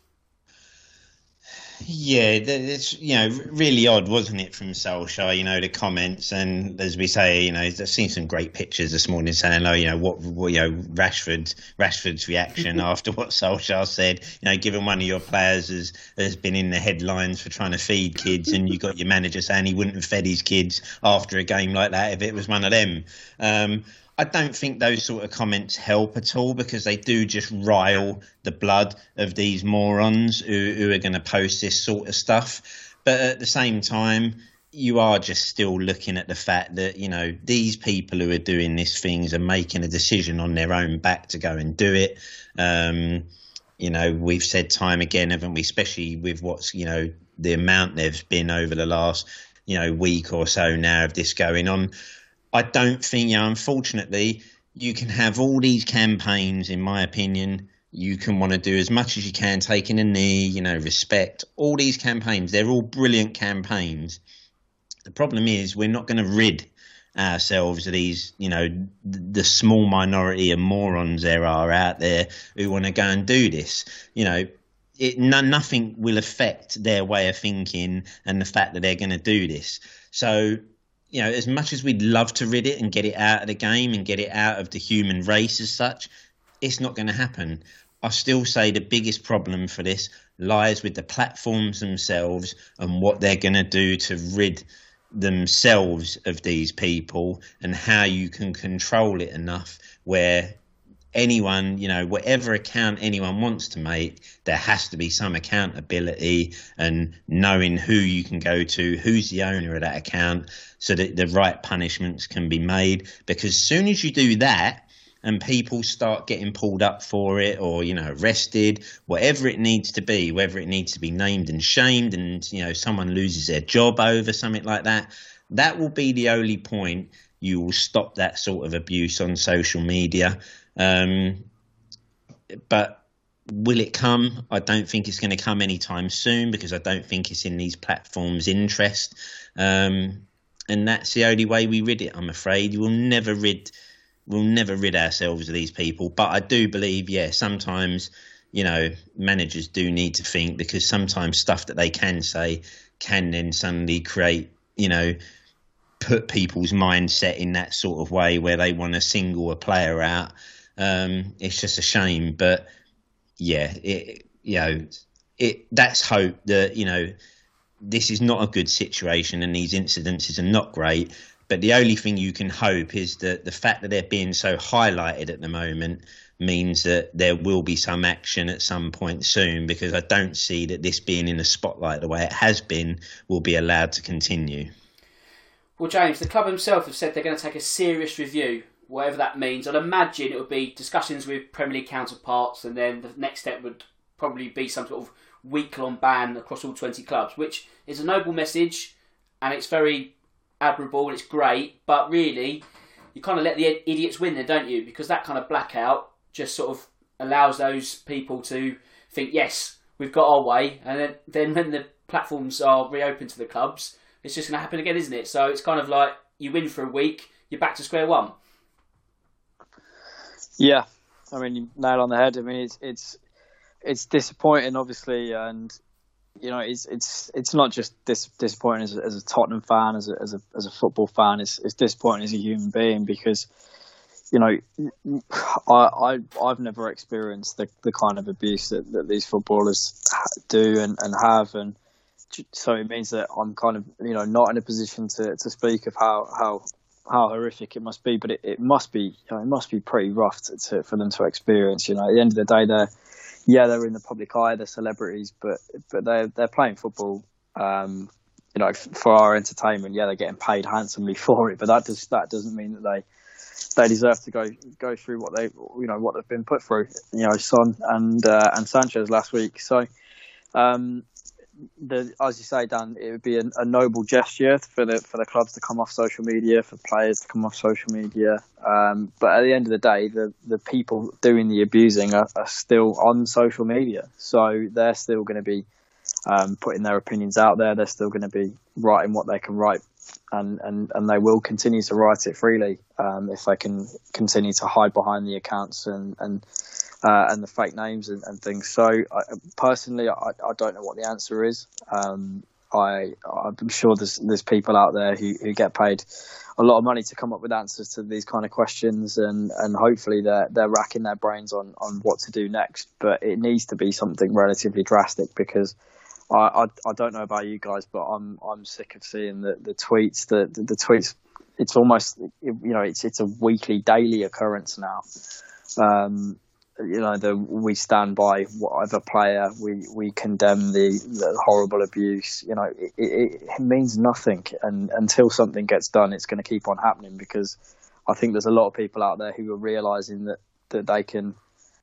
Yeah, it's you know really odd, wasn't it, from Solskjaer? You know the comments, and as we say, you know, I've seen some great pictures this morning saying, "Oh, you know what, what you know, Rashford, Rashford's reaction after what Solskjaer said. You know, given one of your players has has been in the headlines for trying to feed kids, and you got your manager saying he wouldn't have fed his kids after a game like that if it was one of them." Um, I don't think those sort of comments help at all because they do just rile the blood of these morons who, who are going to post this sort of stuff. But at the same time, you are just still looking at the fact that you know these people who are doing these things are making a decision on their own back to go and do it. Um, you know, we've said time again, haven't we? Especially with what's you know the amount there's been over the last you know week or so now of this going on. I don't think, you know, unfortunately, you can have all these campaigns, in my opinion. You can want to do as much as you can, taking a knee, you know, respect. All these campaigns, they're all brilliant campaigns. The problem is, we're not going to rid ourselves of these, you know, the small minority of morons there are out there who want to go and do this. You know, it, no, nothing will affect their way of thinking and the fact that they're going to do this. So you know, as much as we'd love to rid it and get it out of the game and get it out of the human race as such, it's not going to happen. I still say the biggest problem for this lies with the platforms themselves and what they're going to do to rid themselves of these people and how you can control it enough where anyone, you know, whatever account anyone wants to make, there has to be some accountability and knowing who you can go to, who's the owner of that account, so that the right punishments can be made. Because as soon as you do that, and people start getting pulled up for it or you know arrested whatever it needs to be whether it needs to be named and shamed and you know someone loses their job over something like that that will be the only point you will stop that sort of abuse on social media um, but will it come? I don't think it's going to come anytime soon because I don't think it's in these platforms' interest. Um, and that's the only way we rid it. I'm afraid we'll never rid we'll never rid ourselves of these people. But I do believe, yeah, sometimes you know managers do need to think because sometimes stuff that they can say can then suddenly create you know put people's mindset in that sort of way where they want to single a player out um, it's just a shame, but yeah, it you know it that's hope that you know this is not a good situation and these incidences are not great. But the only thing you can hope is that the fact that they're being so highlighted at the moment means that there will be some action at some point soon because I don't see that this being in the spotlight the way it has been will be allowed to continue. Well, James, the club themselves have said they're going to take a serious review whatever that means. I'd imagine it would be discussions with Premier League counterparts, and then the next step would probably be some sort of week long ban across all 20 clubs, which is a noble message and it's very admirable and it's great, but really, you kind of let the idiots win there, don't you? Because that kind of blackout just sort of allows those people to think, yes, we've got our way, and then, then when the platforms are reopened to the clubs, it's just going to happen again, isn't it? So it's kind of like you win for a week, you're back to square one. Yeah, I mean, nail on the head. I mean, it's it's it's disappointing, obviously, and you know, it's it's it's not just dis- disappointing as a, as a Tottenham fan, as a, as a as a football fan. It's it's disappointing as a human being because you know, I, I I've never experienced the, the kind of abuse that, that these footballers do and, and have, and so it means that I'm kind of you know not in a position to, to speak of how, how how horrific it must be, but it, it must be you know, it must be pretty rough to, to, for them to experience. You know, at the end of the day, they're yeah they're in the public eye, they're celebrities, but but they're they're playing football. Um, you know, for our entertainment, yeah, they're getting paid handsomely for it, but that does that doesn't mean that they they deserve to go go through what they you know what they've been put through. You know, Son and uh, and Sanchez last week. So, um, the, as you say, Dan, it would be a, noble gesture for the for the clubs to come off social media, for players to come off social media. Um, but at the end of the day, the the people doing the abusing are, are still on social media, so they're still going to be um, putting their opinions out there. They're still going to be writing what they can write and, and, and they will continue to write it freely um, if they can continue to hide behind the accounts and and uh, and the fake names and, and things. So I, personally, I, I don't know what the answer is. Um, I I'm sure there's there's people out there who, who get paid a lot of money to come up with answers to these kind of questions, and, and hopefully they're they're racking their brains on, on what to do next. But it needs to be something relatively drastic because I, I, I don't know about you guys, but I'm I'm sick of seeing the, the tweets. The, the, the tweets. It's almost you know it's it's a weekly, daily occurrence now. Um, you know, the, we stand by whatever player. We we condemn the, the horrible abuse. You know, it, it, it means nothing, and until something gets done, it's going to keep on happening because I think there's a lot of people out there who are realizing that that they can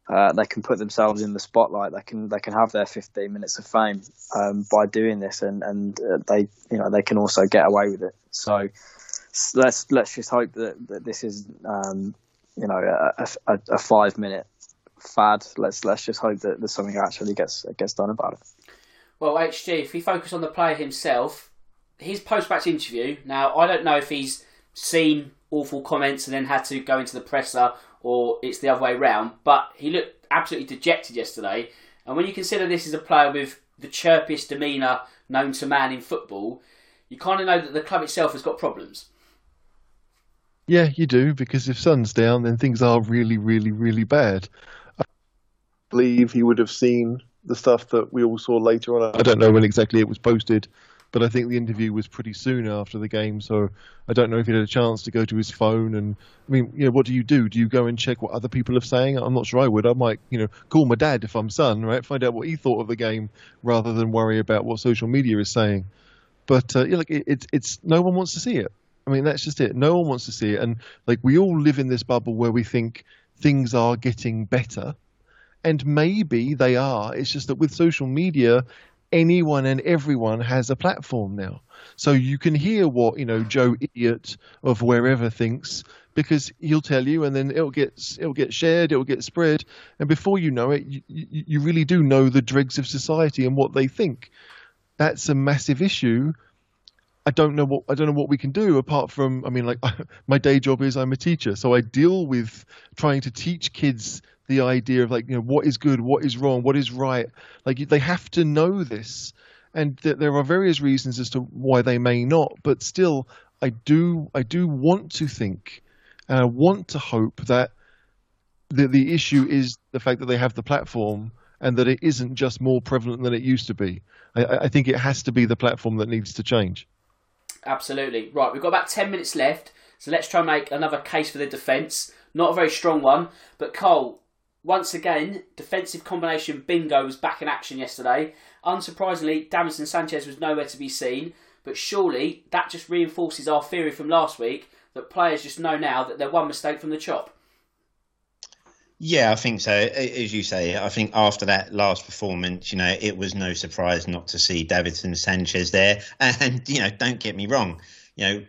uh, they can put themselves in the spotlight. They can they can have their 15 minutes of fame um, by doing this, and and uh, they you know they can also get away with it. So let's let's just hope that, that this is um, you know a, a, a, five minute fad. Let's let's just hope that there's something actually gets gets done about it. Well, HG, if we focus on the player himself, his post match interview. Now I don't know if he's seen awful comments and then had to go into the presser or it's the other way round. But he looked absolutely dejected yesterday. And when you consider this is a player with the chirpiest demeanour known to man in football, you kind of know that the club itself has got problems. Yeah, you do, because if Son's down, then things are really, really, really bad. Believe he would have seen the stuff that we all saw later on. I don't know when exactly it was posted, but I think the interview was pretty soon after the game, so I don't know if he had a chance to go to his phone. And I mean, you know, what do you do? Do you go and check what other people are saying? I'm not sure I would. I might, you know, call my dad if I'm Son, right? Find out what he thought of the game rather than worry about what social media is saying. But uh, yeah, like it, it's it's no one wants to see it. I mean, that's just it. No one wants to see it, and like we all live in this bubble where we think things are getting better and maybe they are. It's just that with social media, anyone and everyone has a platform now. So you can hear what, you know, Joe Idiot of wherever thinks because he'll tell you and then it'll get it'll get shared, it'll get spread, and before you know it, you, you really do know the dregs of society and what they think. That's a massive issue. I don't know what I don't know what we can do apart from I mean like my day job is I'm a teacher so I deal with trying to teach kids the idea of like you know what is good, what is wrong, what is right. Like they have to know this, and th- there are various reasons as to why they may not. But still, I do I do want to think, and I want to hope that the the issue is the fact that they have the platform and that it isn't just more prevalent than it used to be. I, I think it has to be the platform that needs to change. Absolutely right. We've got about ten minutes left, so let's try and make another case for the defence. Not a very strong one, but Cole, once again, defensive combination bingo was back in action yesterday. Unsurprisingly, Davinson Sanchez was nowhere to be seen, but surely that just reinforces our theory from last week that players just know now that they're one mistake from the chop. Yeah, I think so. As you say, I think after that last performance, you know, it was no surprise not to see Davinson Sanchez there. And, you know, don't get me wrong, you know,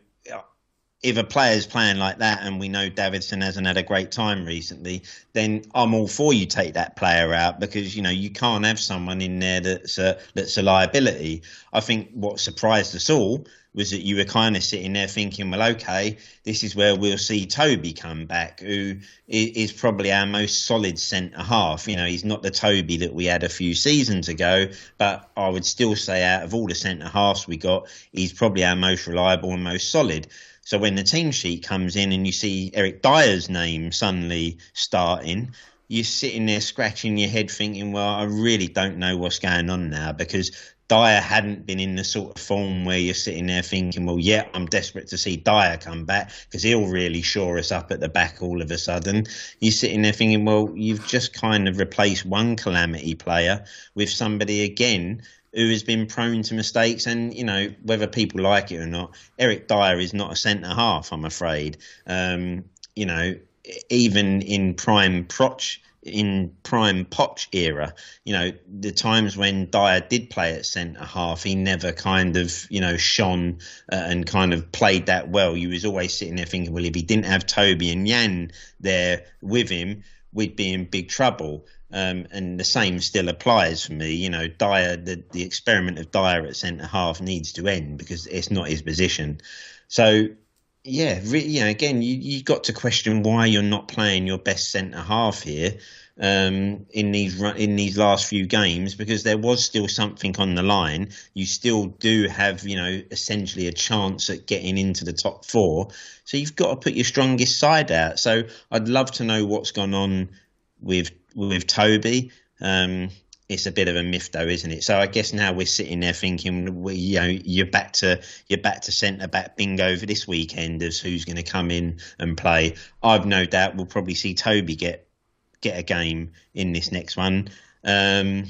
if a player's playing like that and we know Davidson hasn't had a great time recently, then I'm all for you take that player out because you know you can't have someone in there that's a, that's a liability. I think what surprised us all was that you were kind of sitting there thinking, well, okay, this is where we'll see Toby come back, who is probably our most solid centre half. You know, he's not the Toby that we had a few seasons ago, but I would still say out of all the centre halves we got, he's probably our most reliable and most solid. So when the team sheet comes in and you see Eric Dier's name suddenly starting, you're sitting there scratching your head thinking, well, I really don't know what's going on now because Dier hadn't been in the sort of form where you're sitting there thinking, well, yeah, I'm desperate to see Dier come back because he'll really shore us up at the back all of a sudden. You're sitting there thinking, well, you've just kind of replaced one calamity player with somebody again who has been prone to mistakes. And, you know, whether people like it or not, Eric Dier is not a centre half, I'm afraid. Um, you know, even in prime Proch in prime Poch era, you know, the times when Dier did play at centre half, he never kind of, you know, shone uh, and kind of played that well. You was always sitting there thinking, well, if he didn't have Toby and Yan there with him, we'd be in big trouble. Um, and the same still applies for me. You know, Dier, the, the experiment of Dier at centre half needs to end because it's not his position. So, yeah, re- again, you you got to question why you're not playing your best centre half here um, in these in these last few games because there was still something on the line. You still do have, you know, essentially a chance at getting into the top four. So you've got to put your strongest side out. So I'd love to know what's gone on with with Toby. Um, it's a bit of a myth, though, isn't it? So I guess now we're sitting there thinking, you know, you're back to you're back to centre back bingo for this weekend as who's going to come in and play. I've no doubt we'll probably see Toby get get a game in this next one. Um,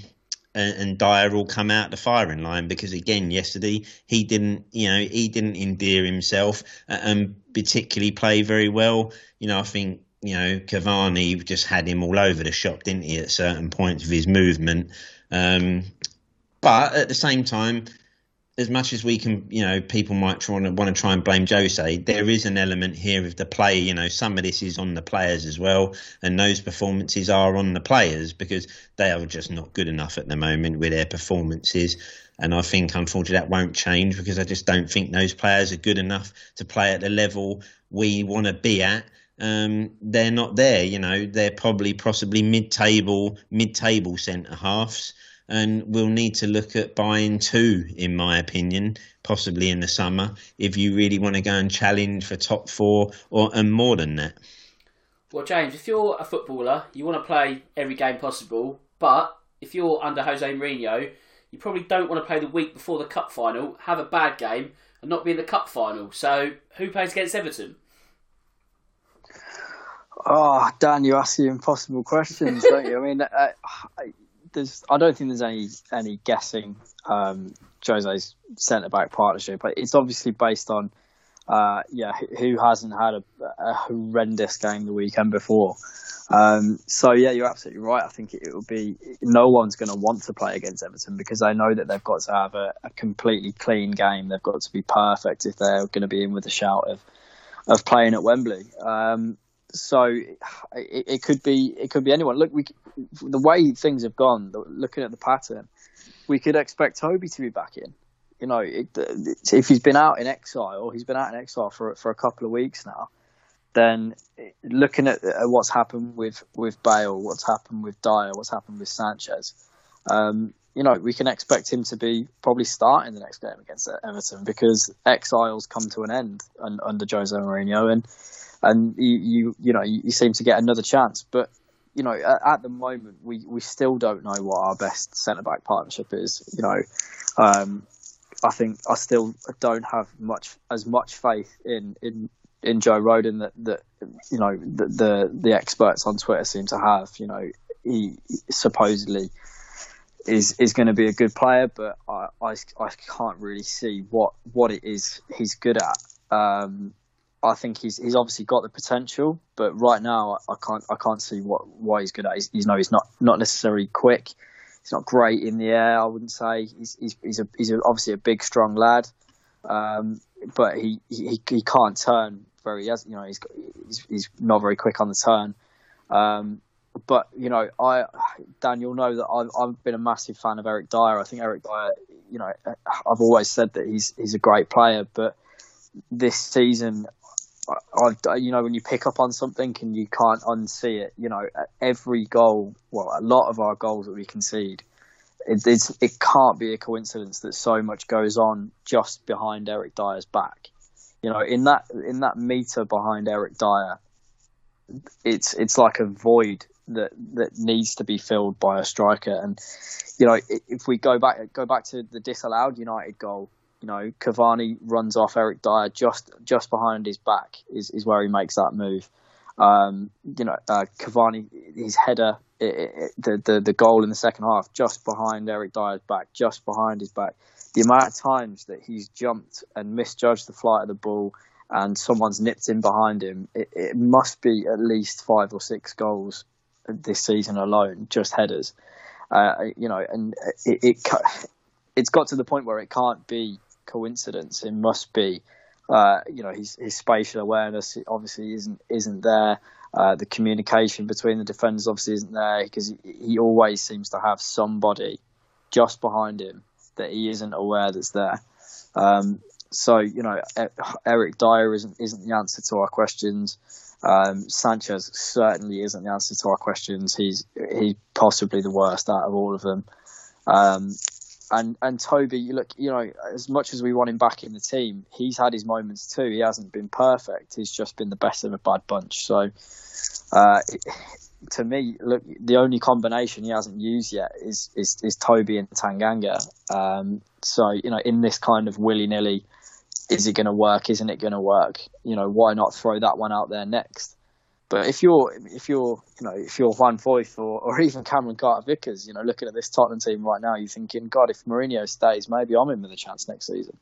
and, Dier will come out the firing line because again yesterday he didn't you know he didn't endear himself and particularly play very well you know I think you know, Cavani just had him all over the shop, didn't he, at certain points of his movement. Um, but at the same time, as much as we can, you know, people might try to want to try and blame Jose. There is an element here of the play. You know, some of this is on the players as well, and those performances are on the players because they are just not good enough at the moment with their performances. And I think, unfortunately, that won't change because I just don't think those players are good enough to play at the level we want to be at um, they're not there. You know, they're probably possibly mid-table, mid-table centre halves, and we'll need to look at buying two, in my opinion, possibly in the summer, if you really want to go and challenge for top four or and more than that. Well, James, if you're a footballer, you want to play every game possible, but if you're under Jose Mourinho, you probably don't want to play the week before the cup final, have a bad game, and not be in the cup final. So, who plays against Everton? Oh, Dan, you ask the impossible questions, don't you? I mean, uh, I, there's, I don't think there's any any guessing um, Jose's centre back partnership. But it's obviously based on, uh, yeah, who hasn't had a, a, horrendous game the weekend before. Um, so yeah, you're absolutely right. I think it, it will be no one's going to want to play against Everton because they know that they've got to have a, a completely clean game. They've got to be perfect if they're going to be in with a shout of of playing at Wembley. Um, so it, it, could be it could be anyone. Look, we the way things have gone, looking at the pattern, we could expect Toby to be back in. You know, it, if he's been out in exile, he's been out in exile for for a couple of weeks now. Then looking at, at what's happened with with Bale, what's happened with Dier, what's happened with Sanchez, um, you know, we can expect him to be probably starting the next game against Everton because exiles come to an end under Jose Mourinho and and you you, you know you, seem to get another chance. But you know, at, the moment, we, we still don't know what our best centre back partnership is. You know, um, I think I still don't have much as much faith in in, in Joe Rodon that that you know the, the, the experts on Twitter seem to have. You know, he supposedly is is going to be a good player, but I, I, I can't really see what what it is he's good at. Um, I think he's he's obviously got the potential, but right now I, can't I can't see what why he's good at. He's, he's no, he's not not necessarily quick. He's not great in the air. I wouldn't say he's he's he's, a, he's a, obviously a big strong lad. um, but he, he he can't turn very. He has, you know, he's, he's he's not very quick on the turn. Um, but you know, I Dan, you'll know that I've, I've been a massive fan of Eric Dier. I think Eric Dier, you know, I've always said that he's he's a great player, but this season, I, you know, when you pick up on something and you can't unsee it, you know, every goal, well, a lot of our goals that we concede, it, it can't be a coincidence that so much goes on just behind Eric Dier's back. You know, in that in that meter behind Eric Dier, it's it's like a void that that needs to be filled by a striker. And you know, if we go back go back to the disallowed United goal, you know, Cavani runs off Eric Dier just just behind his back is, is where he makes that move. Um, you know, uh, Cavani, his header, it, it, the, the the goal in the second half, just behind Eric Dier's back, just behind his back. The amount of times that he's jumped and misjudged the flight of the ball, and someone's nipped in behind him, it, it must be at least five or six goals this season alone, just headers. Uh, you know, and it, it it's got to the point where it can't be coincidence. It must be, uh, you know, his, his spatial awareness obviously isn't isn't there. Uh, the communication between the defenders obviously isn't there because he, he, always seems to have somebody just behind him that he isn't aware that's there. Um, so you know, Eric Dier isn't isn't the answer to our questions. Um, Sanchez certainly isn't the answer to our questions. He's he's possibly the worst out of all of them. Um, and and Toby, you look, you know, as much as we want him back in the team, he's had his moments too. He hasn't been perfect. He's just been the best of a bad bunch. So, uh, to me, look, the only combination he hasn't used yet is is, is Toby and Tanganga. Um, so, you know, in this kind of willy nilly, is it going to work? Isn't it going to work? You know, why not throw that one out there next? But if you're if you're you know if you're Juan Foyth or, or even Cameron Carter Vickers, you know, looking at this Tottenham team right now, you're thinking, God, if Mourinho stays, maybe I'm in with a chance next season.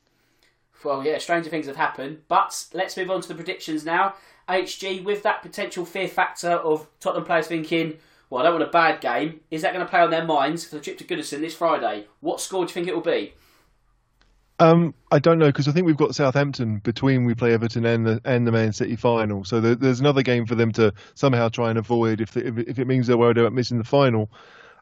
Well, yeah, stranger things have happened. But let's move on to the predictions now. HG, with that potential fear factor of Tottenham players thinking, well, I don't want a bad game, is that going to play on their minds for the trip to Goodison this Friday? What score do you think it will be? Um, I don't know because I think we've got Southampton between we play Everton and the and the Man City final. So there, there's another game for them to somehow try and avoid if, if, if it means they're worried about missing the final.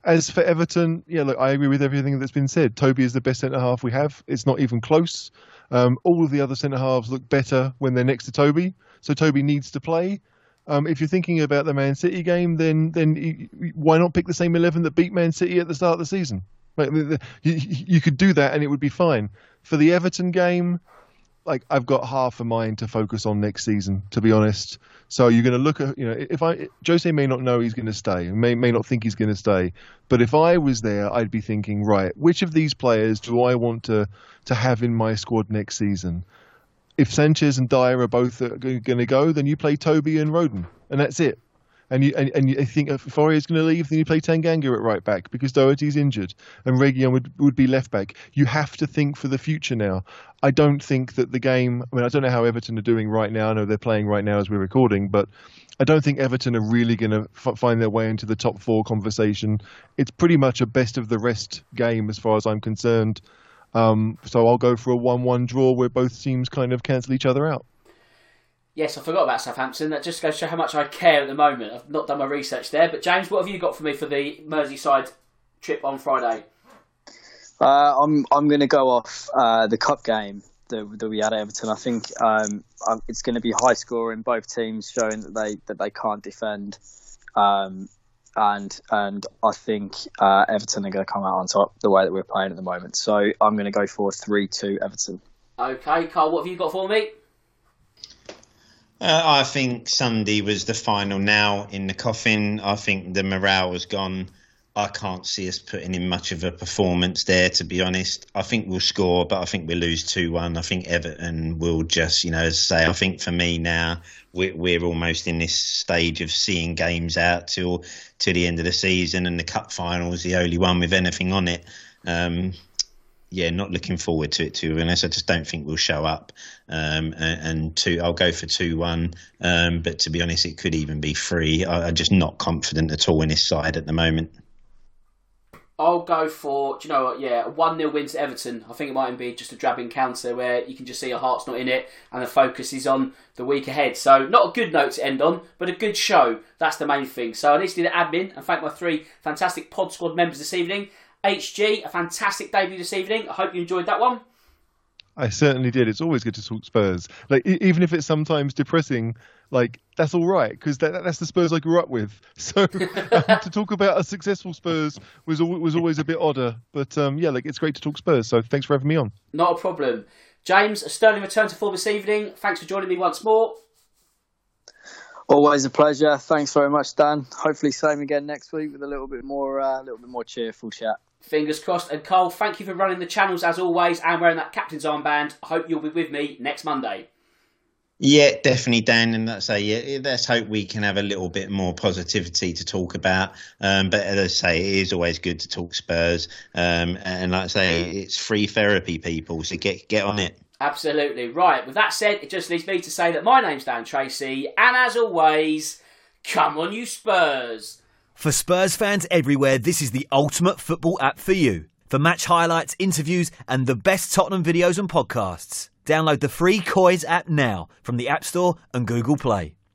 As for Everton, yeah, look, I agree with everything that's been said. Toby is the best centre half we have. It's not even close. Um, all of the other centre halves look better when they're next to Toby. So Toby needs to play. Um, if you're thinking about the Man City game, then then why not pick the same eleven that beat Man City at the start of the season? You, you could do that and it would be fine. For the Everton game, like I've got half a mind to focus on next season, to be honest. So you're going to look at, you know, if I Jose may not know he's going to stay, may may not think he's going to stay, but if I was there, I'd be thinking, right, which of these players do I want to to have in my squad next season? If Sanchez and Dier are both uh, going to go, then you play Toby and Rodon, and that's it and you and, and you think if Aurier is going to leave, then you play Tanganga at right back because Doherty's injured and Reguilon would would be left back. You have to think for the future now. I don't think that the game. I mean, I don't know how Everton are doing right now. I know they're playing right now as we're recording, but I don't think Everton are really going to f- find their way into the top four conversation. It's pretty much a best of the rest game as far as I'm concerned. Um, so I'll go for a one-one draw where both teams kind of cancel each other out. Yes, I forgot about Southampton. That just goes to show how much I care at the moment. I've not done my research there. But James, what have you got for me for the Merseyside trip on Friday? Uh, I'm I'm going to go off uh, the cup game that, that, we had at Everton. I think um, it's going to be high scoring, both teams showing that they that they can't defend, um, and and I think uh, Everton are going to come out on top the way that we're playing at the moment. So I'm going to go for three two Everton. Okay, Carl, what have you got for me? Uh, I think Sunday was the final now in the coffin. I think the morale has gone. I can't see us putting in much of a performance there, to be honest. I think we'll score, but I think we'll lose 2 1. I think Everton will just, you know, say, I think for me now, we're, we're almost in this stage of seeing games out till, till the end of the season, and the cup final is the only one with anything on it. Um, yeah, not looking forward to it too, unless. I just don't think we'll show up. Um, and, and, two, I'll go for two one. Um, but to be honest, it could even be three. I, am just not confident at all in this side at the moment. I'll go for, do you know what, yeah, 1 0 win to Everton. I think it might be just a drab encounter where you can just see your heart's not in it and the focus is on the week ahead. So, not a good note to end on, but a good show. That's the main thing. So, I need to do the admin and thank my three fantastic Pod Squad members this evening. HG, a fantastic debut this evening. I hope you enjoyed that one. I certainly did. It's always good to talk Spurs. Like even if it's sometimes depressing, like that's all right because that, that's the Spurs I grew up with. So um, to talk about a successful Spurs was was always a bit odder. But um, yeah, like it's great to talk Spurs. So thanks for having me on. Not a problem, James. A sterling return to form this evening. Thanks for joining me once more. Always a pleasure. Thanks very much, Dan. Hopefully, same again next week with a little bit more, a uh, little bit more cheerful chat. Fingers crossed. And Cole, thank you for running the channels as always and wearing that captain's armband. I hope you'll be with me next Monday. Yeah, definitely, Dan. And let's say, yeah, let's hope we can have a little bit more positivity to talk about. Um, but as I say, it is always good to talk Spurs. Um, and like I say, it's free therapy, people. So get get on it. Absolutely right. With that said, it just leaves me to say that my name's Dan Tracy, and as always, come on, you Spurs. For Spurs fans everywhere, this is the ultimate football app for you. For match highlights, interviews, and the best Tottenham videos and podcasts, download the free COYS app now from the App Store and Google Play.